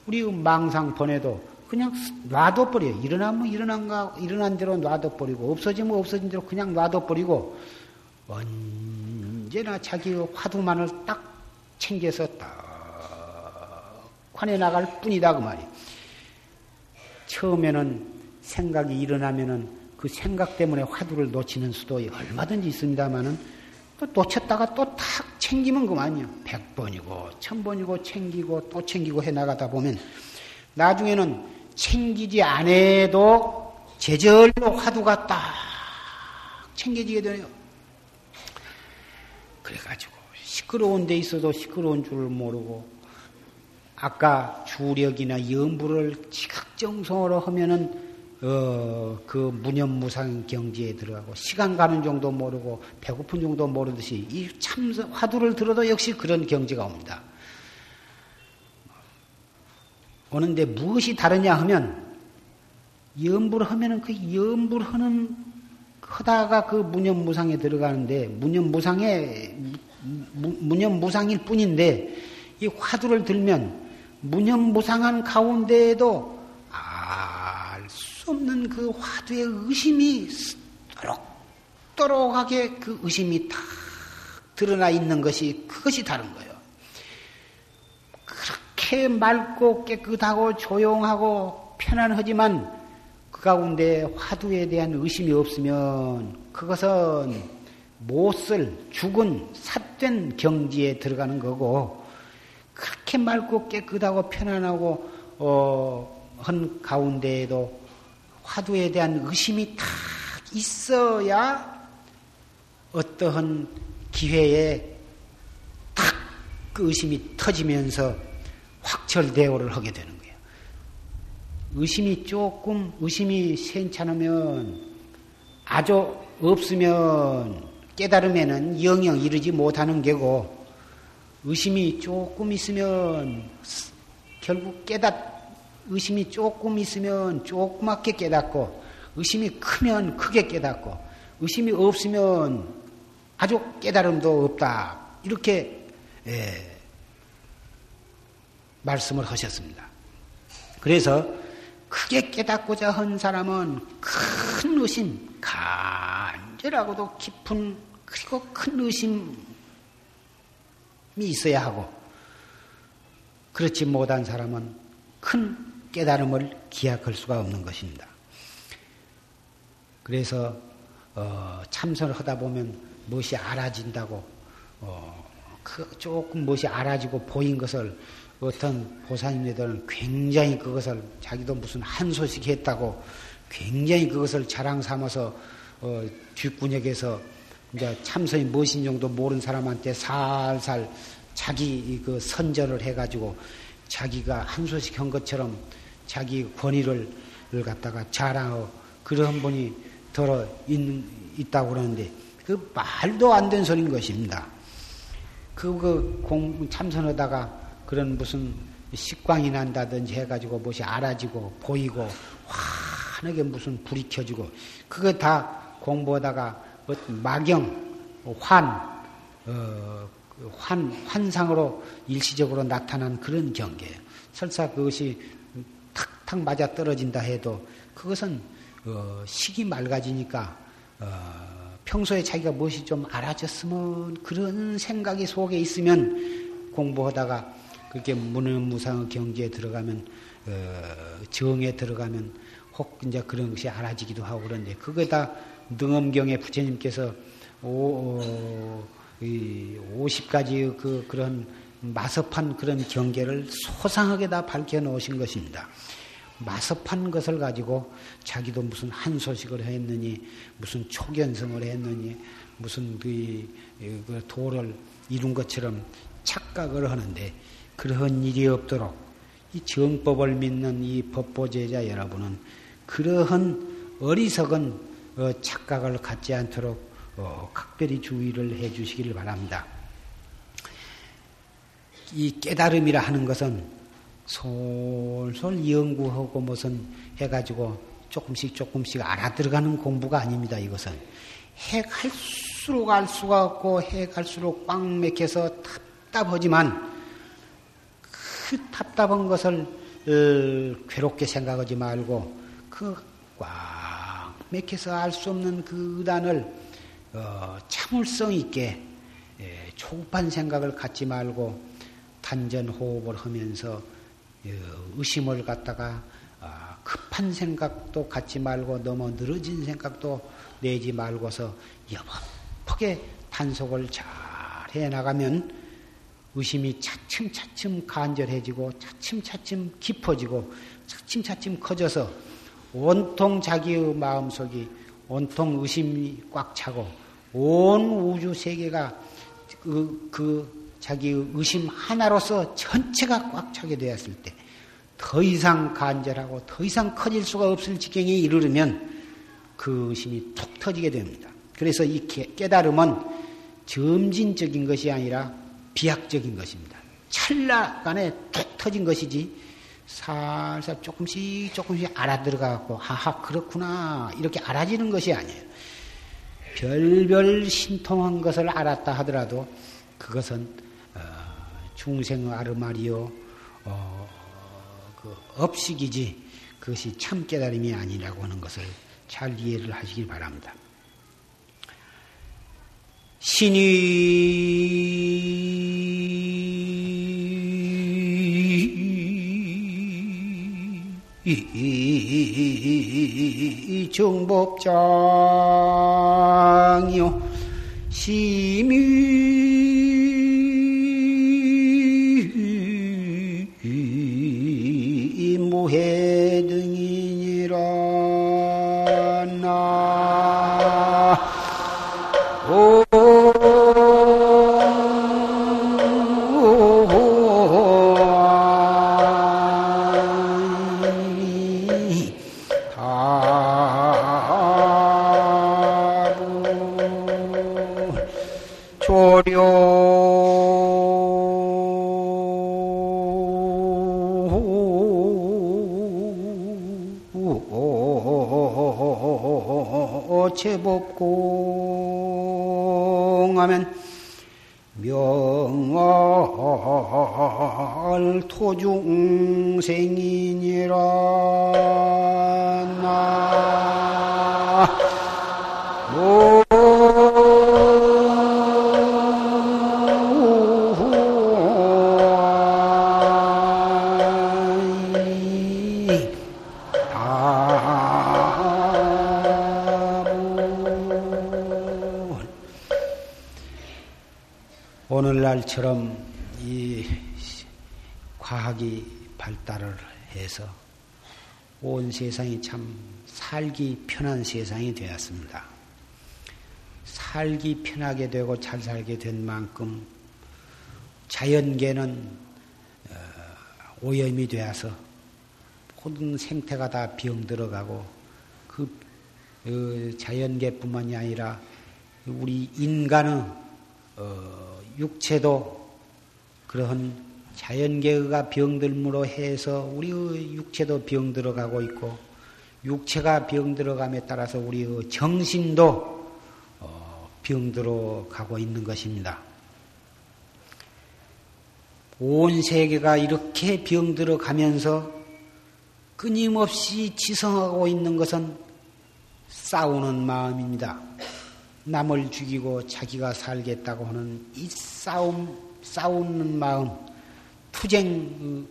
우리 망상 번에도 그냥 놔둬버려. 요 일어나면 일어난 가, 일어난 대로 놔둬버리고, 없어지면 없어진 대로 그냥 놔둬버리고, 언제나 자기 화두만을 딱 챙겨서 딱 관해 나갈 뿐이다, 그 말이야. 처음에는 생각이 일어나면은 그 생각 때문에 화두를 놓치는 수도 얼마든지 있습니다만은 또 놓쳤다가 또 탁 챙기면 그만이요. 백 번이고, 천 번이고 챙기고 또 챙기고 해 나가다 보면 나중에는 챙기지 않아도 제절로 화두가 딱 챙겨지게 되네요. 그래가지고 시끄러운 데 있어도 시끄러운 줄을 모르고 아까 주력이나 염불을 지각정성으로 하면은 어, 그 무념무상 경지에 들어가고 시간 가는 정도 모르고 배고픈 정도 모르듯이 이 참선 화두를 들어도 역시 그런 경지가 옵니다. 오는데 무엇이 다르냐 하면 염불 하면은 그 염불 하는 하다가 그 무념무상에 들어가는데 무념무상에 무념무상일 뿐인데 이 화두를 들면 무념무상한 가운데에도 알 수 없는 그 화두의 의심이 또록또록하게 그 의심이 다 드러나 있는 것이 그것이 다른 거예요. 그렇게 맑고 깨끗하고 조용하고 편안하지만 그 가운데 화두에 대한 의심이 없으면 그것은 못쓸 죽은 삿된 경지에 들어가는 거고 그렇게 맑고 깨끗하고 편안하고 어, 한 가운데에도 화두에 대한 의심이 딱 있어야 어떠한 기회에 탁 그 의심이 터지면서 확철대오를 하게 되는 거예요. 의심이 조금 의심이 괜찮으면 아주 없으면 깨달음에는 영영 이르지 못하는 게고 의심이 조금 있으면 결국 깨닫 의심이 조금 있으면 조그맣게 깨닫고 의심이 크면 크게 깨닫고 의심이 없으면 아주 깨달음도 없다 이렇게 예, 말씀을 하셨습니다. 그래서 크게 깨닫고자 한 사람은 큰 의심, 간절하고도 깊은 그리고 큰 의심이 있어야 하고 그렇지 못한 사람은 큰 깨달음을 기약할 수가 없는 것입니다. 그래서 어, 참선을 하다 보면 무엇이 알아진다고 어, 그 조금 무엇이 알아지고 보인 것을 어떤 보사님들은 굉장히 그것을 자기도 무슨 한 소식 했다고 굉장히 그것을 자랑 삼아서 어, 뒷구역에서 이제 참선이 무엇인 정도 모르는 사람한테 살살 자기 그 선전을 해가지고 자기가 한 소식 한 것처럼 자기 권위를 갖다가 자랑하고 그런 분이 들어 있, 있다고 그러는데 그 말도 안 되는 소리인 것입니다. 그, 그, 공, 참선하다가 그런 무슨 식광이 난다든지 해가지고 무엇이 알아지고 보이고 환하게 무슨 불이 켜지고 그거 다 공부하다가 막영, 환, 어, 그 환, 환상으로 일시적으로 나타난 그런 경계예요. 설사 그것이 탁탁 맞아 떨어진다 해도 그것은 어, 식이 맑아지니까 어, 평소에 자기가 무엇이 좀 알아졌으면 그런 생각이 속에 있으면 공부하다가 그렇게 무능무상의 경지에 들어가면 어, 정에 들어가면 혹 이제 그런 것이 알아지기도 하고 그런데 그거 다 능엄경에 부처님께서 오, 오, 이 50가지 그 그런 마섭한 그런 경계를 소상하게 다 밝혀 놓으신 것입니다. 마섭한 것을 가지고 자기도 무슨 한 소식을 했느니 무슨 초견성을 했느니 무슨 그, 그 도를 이룬 것처럼 착각을 하는데 그러한 일이 없도록 이 정법을 믿는 이 법보제자 여러분은 그러한 어리석은 어, 착각을 갖지 않도록 어, 각별히 주의를 해 주시기를 바랍니다. 이 깨달음이라 하는 것은 솔솔 연구하고 무슨 해가지고 조금씩 조금씩 알아들어가는 공부가 아닙니다. 이것은 해 갈수록 알 수가 없고 해 갈수록 꽉 맥혀서 답답하지만 그 답답한 것을 어, 괴롭게 생각하지 말고 그꽉 맥혀서 알 수 없는 그 의단을 어, 참을성 있게 예, 초급한 생각을 갖지 말고 단전 호흡을 하면서 어, 의심을 갖다가 아, 급한 생각도 갖지 말고 너무 늘어진 생각도 내지 말고서 여법하게 단속을 잘 해나가면 의심이 차츰차츰 간절해지고 차츰차츰 깊어지고 차츰차츰 커져서 온통 자기의 마음속이 온통 의심이 꽉 차고 온 우주 세계가 그, 그 자기의 의심 하나로서 전체가 꽉 차게 되었을 때 더 이상 간절하고 더 이상 커질 수가 없을 지경에 이르르면 그 의심이 툭 터지게 됩니다. 그래서 이 깨달음은 점진적인 것이 아니라 비약적인 것입니다. 찰나간에 툭 터진 것이지 살살 조금씩 조금씩 알아들어가고 하하 그렇구나 이렇게 알아지는 것이 아니에요. 별별 신통한 것을 알았다 하더라도 그것은 어, 중생 아르마리오 어, 그 업식이지 그것이 참 깨달음이 아니라고 하는 것을 잘 이해를 하시길 바랍니다. 신이. 정법장이요. 심히 세상이 참 살기 편한 세상이 되었습니다. 살기 편하게 되고 잘 살게 된 만큼 자연계는 어, 오염이 되어서 모든 생태가 다 병들어가고 그 자연계뿐만이 아니라 우리 인간의 어, 육체도 그러한 자연계가 병들므로 해서 우리의 육체도 병들어가고 있고 육체가 병들어감에 따라서 우리의 정신도 어, 병들어가고 있는 것입니다. 온 세계가 이렇게 병들어가면서 끊임없이 지성하고 있는 것은 싸우는 마음입니다. 남을 죽이고 자기가 살겠다고 하는 이 싸움, 싸우는 마음, 투쟁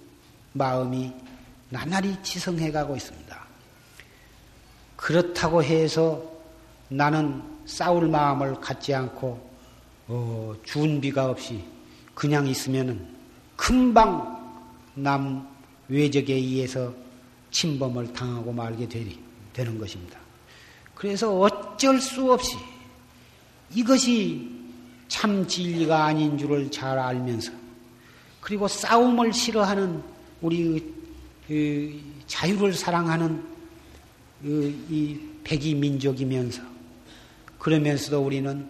마음이 나날이 지성해 가고 있습니다. 그렇다고 해서 나는 싸울 마음을 갖지 않고 어, 준비가 없이 그냥 있으면은 금방 남 외적에 의해서 침범을 당하고 말게 되는 것입니다. 그래서 어쩔 수 없이 이것이 참 진리가 아닌 줄을 잘 알면서 그리고 싸움을 싫어하는 우리 그 자유를 사랑하는 그이 백이 민족이면서 그러면서도 우리는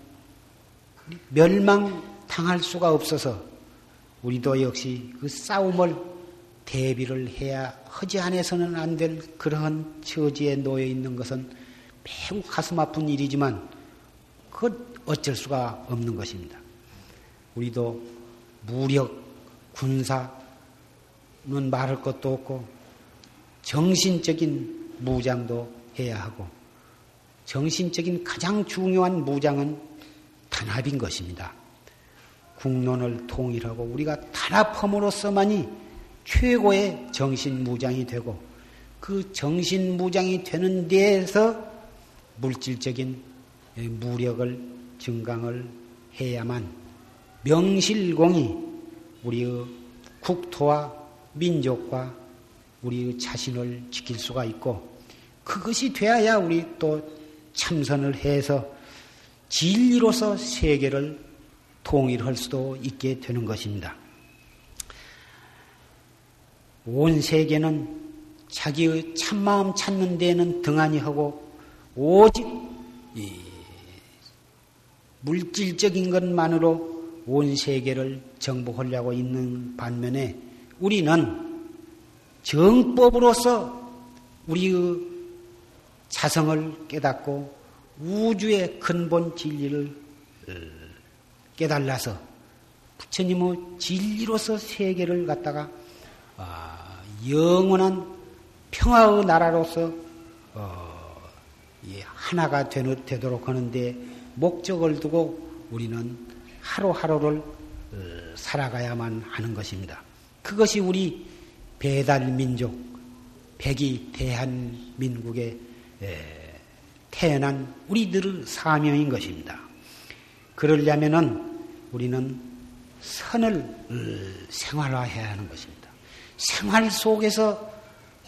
멸망 당할 수가 없어서 우리도 역시 그 싸움을 대비를 해야 허지 안에서는 안 될 그러한 처지에 놓여 있는 것은 매우 가슴 아픈 일이지만 그 어쩔 수가 없는 것입니다. 우리도 무력, 군사는 말할 것도 없고 정신적인 무장도 해야 하고 정신적인 가장 중요한 무장은 단합인 것입니다. 국론을 통일하고 우리가 단합함으로써만이 최고의 정신 무장이 되고 그 정신 무장이 되는 데에서 물질적인 무력을 증강을 해야만 명실공히 우리의 국토와 민족과 우리의 자신을 지킬 수가 있고 그것이 되어야 우리 또 참선을 해서 진리로서 세계를 통일할 수도 있게 되는 것입니다. 온 세계는 자기의 참마음 찾는 데에는 등한히 하고 오직 물질적인 것만으로 온 세계를 정복하려고 있는 반면에 우리는 정법으로서 우리의 자성을 깨닫고 우주의 근본 진리를 어, 깨달아서 부처님의 진리로서 세계를 갖다가 아, 영원한 평화의 나라로서 어, 하나가 되도록 하는데 목적을 두고 우리는 하루하루를 어, 살아가야만 하는 것입니다. 그것이 우리 배달민족, 백이 대한민국에 태어난 우리들의 사명인 것입니다. 그러려면은 우리는 선을 어, 생활화해야 하는 것입니다. 생활 속에서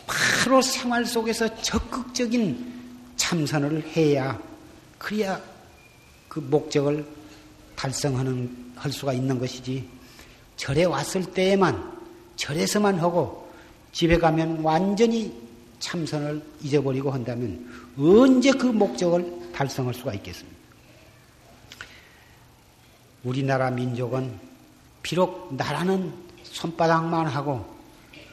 바로 생활 속에서 적극적인 참선을 해야 그래야 그 목적을 달성하는 할 수가 있는 것이지 절에 왔을 때에만 절에서만 하고 집에 가면 완전히 참선을 잊어버리고 한다면 언제 그 목적을 달성할 수가 있겠습니까? 우리나라 민족은 비록 나라는 손바닥만 하고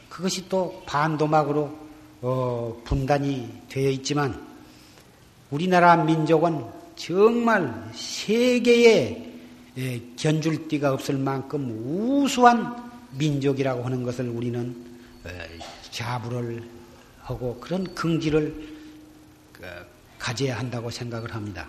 그것이 또 반도막으로 어, 분단이 되어 있지만 우리나라 민족은 정말 세계에 예, 견줄 데가 없을 만큼 우수한 민족이라고 하는 것을 우리는 어, 자부를 하고 그런 긍지를 어, 가져야 한다고 생각을 합니다.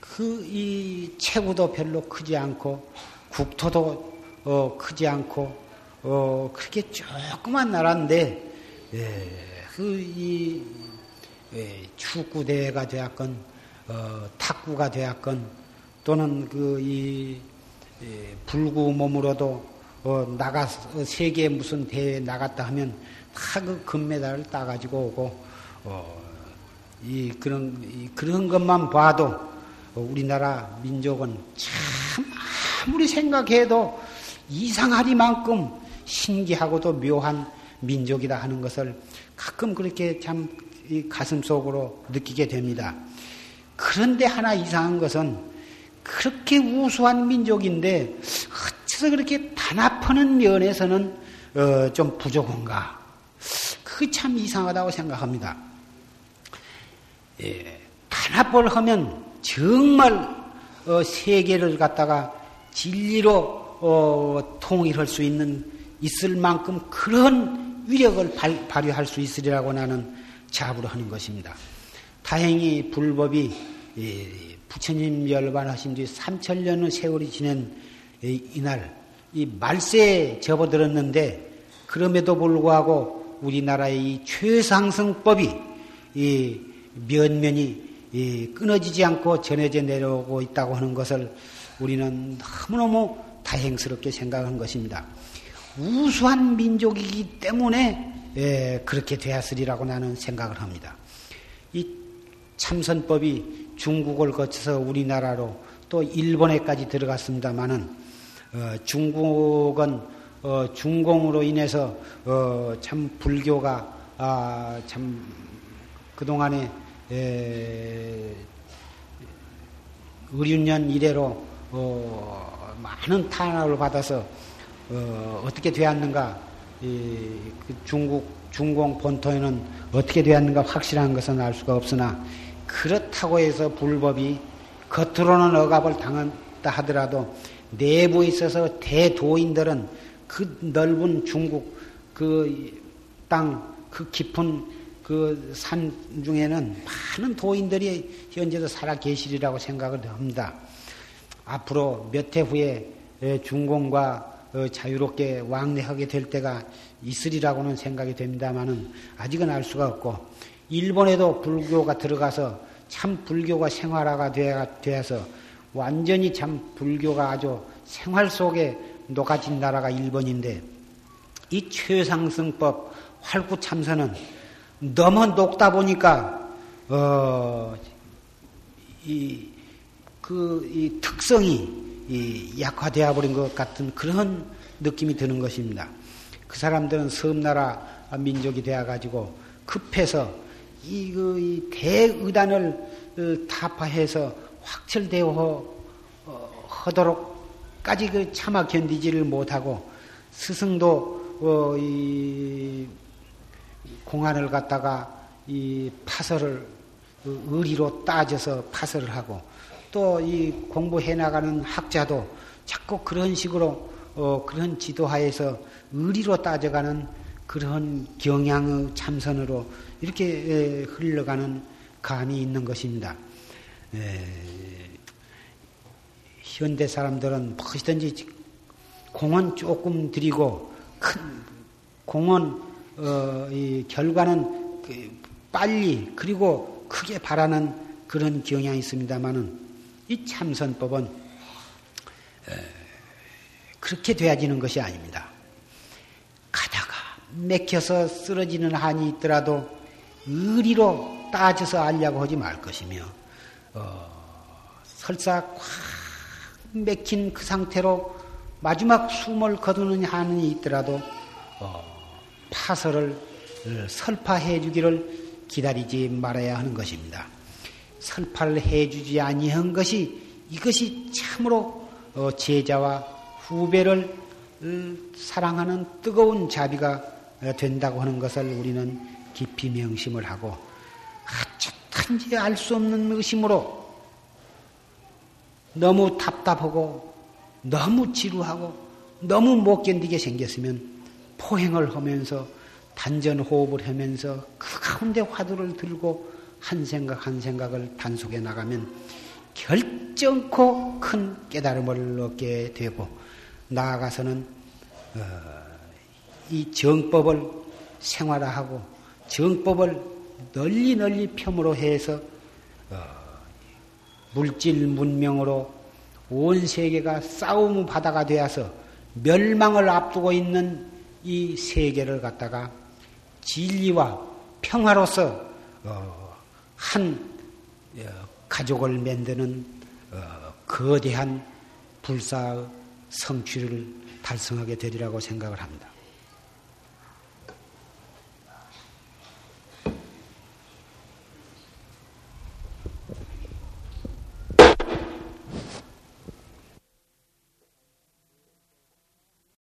그 이 체구도 별로 크지 않고 국토도 어, 크지 않고 어, 그렇게 조그만 나라인데 예, 그이 예, 축구 대회가 되었건 어, 탁구가 되었건 또는 그이 예, 불구 몸으로도 어, 나가 어, 세계 무슨 대회 나갔다 하면 다 그 금메달을 따가지고 오고 어, 이 그런 이 그런 것만 봐도 우리나라 민족은 참 아무리 생각해도 이상하리만큼 신기하고도 묘한 민족이다 하는 것을 가끔 그렇게 참 가슴 속으로 느끼게 됩니다. 그런데 하나 이상한 것은 그렇게 우수한 민족인데 어째서 그렇게 단합하는 면에서는 어, 좀 부족한가? 그게 참 이상하다고 생각합니다. 예, 단합을 하면 정말 어, 세계를 갖다가 진리로 어, 통일할 수 있는 있을 만큼 그런 위력을 발, 발휘할 수 있으리라고 나는 자부를 하는 것입니다. 다행히 불법이 예, 부처님 열반하신 뒤 3천년의 세월이 지낸 이날 이 말세에 접어들었는데 그럼에도 불구하고 우리나라의 이 최상승법이 이 면면이 이 끊어지지 않고 전해져 내려오고 있다고 하는 것을 우리는 너무너무 다행스럽게 생각한 것입니다. 우수한 민족이기 때문에 예, 그렇게 되었으리라고 나는 생각을 합니다. 이 참선법이 중국을 거쳐서 우리나라로 또 일본에까지 들어갔습니다마는 어, 중국은 어, 중공으로 인해서 어, 참 불교가 아, 참 그동안에 에, 의륜년 이래로 어, 많은 탄압을 받아서 어, 떻게 되었는가 이, 그 중국 중공 본토에는 어떻게 되었는가 확실한 것은 알 수가 없으나 그렇다고 해서 불법이 겉으로는 억압을 당한다 하더라도 내부에 있어서 대도인들은 그 넓은 중국 그 땅, 그 깊은 그 산 중에는 많은 도인들이 현재도 살아 계시리라고 생각을 합니다. 앞으로 몇 해 후에 중공과 어, 자유롭게 왕래하게 될 때가 있으리라고는 생각이 됩니다만은 아직은 알 수가 없고 일본에도 불교가 들어가서 참 불교가 생활화가 되어서 완전히 참 불교가 아주 생활 속에 녹아진 나라가 일본인데 이 최상승법 활구참선은 너무 녹다 보니까 어, 이, 그, 이 특성이 이 약화되어 버린 것 같은 그런 느낌이 드는 것입니다. 그 사람들은 섬나라 민족이 되어 가지고 급해서 이, 그, 이 대의단을 어, 타파해서 확철대어 어, 하도록까지 그 참아 견디지를 못하고 스승도 어, 이 공안을 갖다가 이 파설을 그 의리로 따져서 파설을 하고 또 이 공부해 나가는 학자도 자꾸 그런 식으로 어, 그런 지도하에서 의리로 따져가는 그런 경향의 참선으로 이렇게 흘러가는 감이 있는 것입니다. 에, 현대 사람들은 무엇이든지 공은 조금 들이고 큰 공은 어, 이 결과는 그 빨리 그리고 크게 바라는 그런 경향이 있습니다만은 이 참선법은 에, 그렇게 되어지는 것이 아닙니다. 가다가 맥혀서 쓰러지는 한이 있더라도 의리로 따져서 알려고 하지 말 것이며 어, 설사 꽉 맥힌 그 상태로 마지막 숨을 거두는 한이 있더라도 어, 파설을 설파해 주기를 기다리지 말아야 하는 것입니다. 설파를 해주지 아니한 것이 이것이 참으로 어, 제자와 후배를 사랑하는 뜨거운 자비가 된다고 하는 것을 우리는 깊이 명심을 하고 어쨌든지 알 수 없는 의심으로 너무 답답하고 너무 지루하고 너무 못 견디게 생겼으면 포행을 하면서 단전 호흡을 하면서 그 가운데 화두를 들고 한 생각 한 생각을 단속해 나가면 결정코 큰 깨달음을 얻게 되고 나아가서는 어, 이 정법을 생활화하고 정법을 널리 널리 펴으로 해서 어, 물질 문명으로 온 세계가 싸움 바다가 되어서 멸망을 앞두고 있는 이 세계를 갖다가 진리와 평화로서 어, 한 가족을 만드는 거대한 불사 성취를 달성하게 되리라고 생각을 합니다.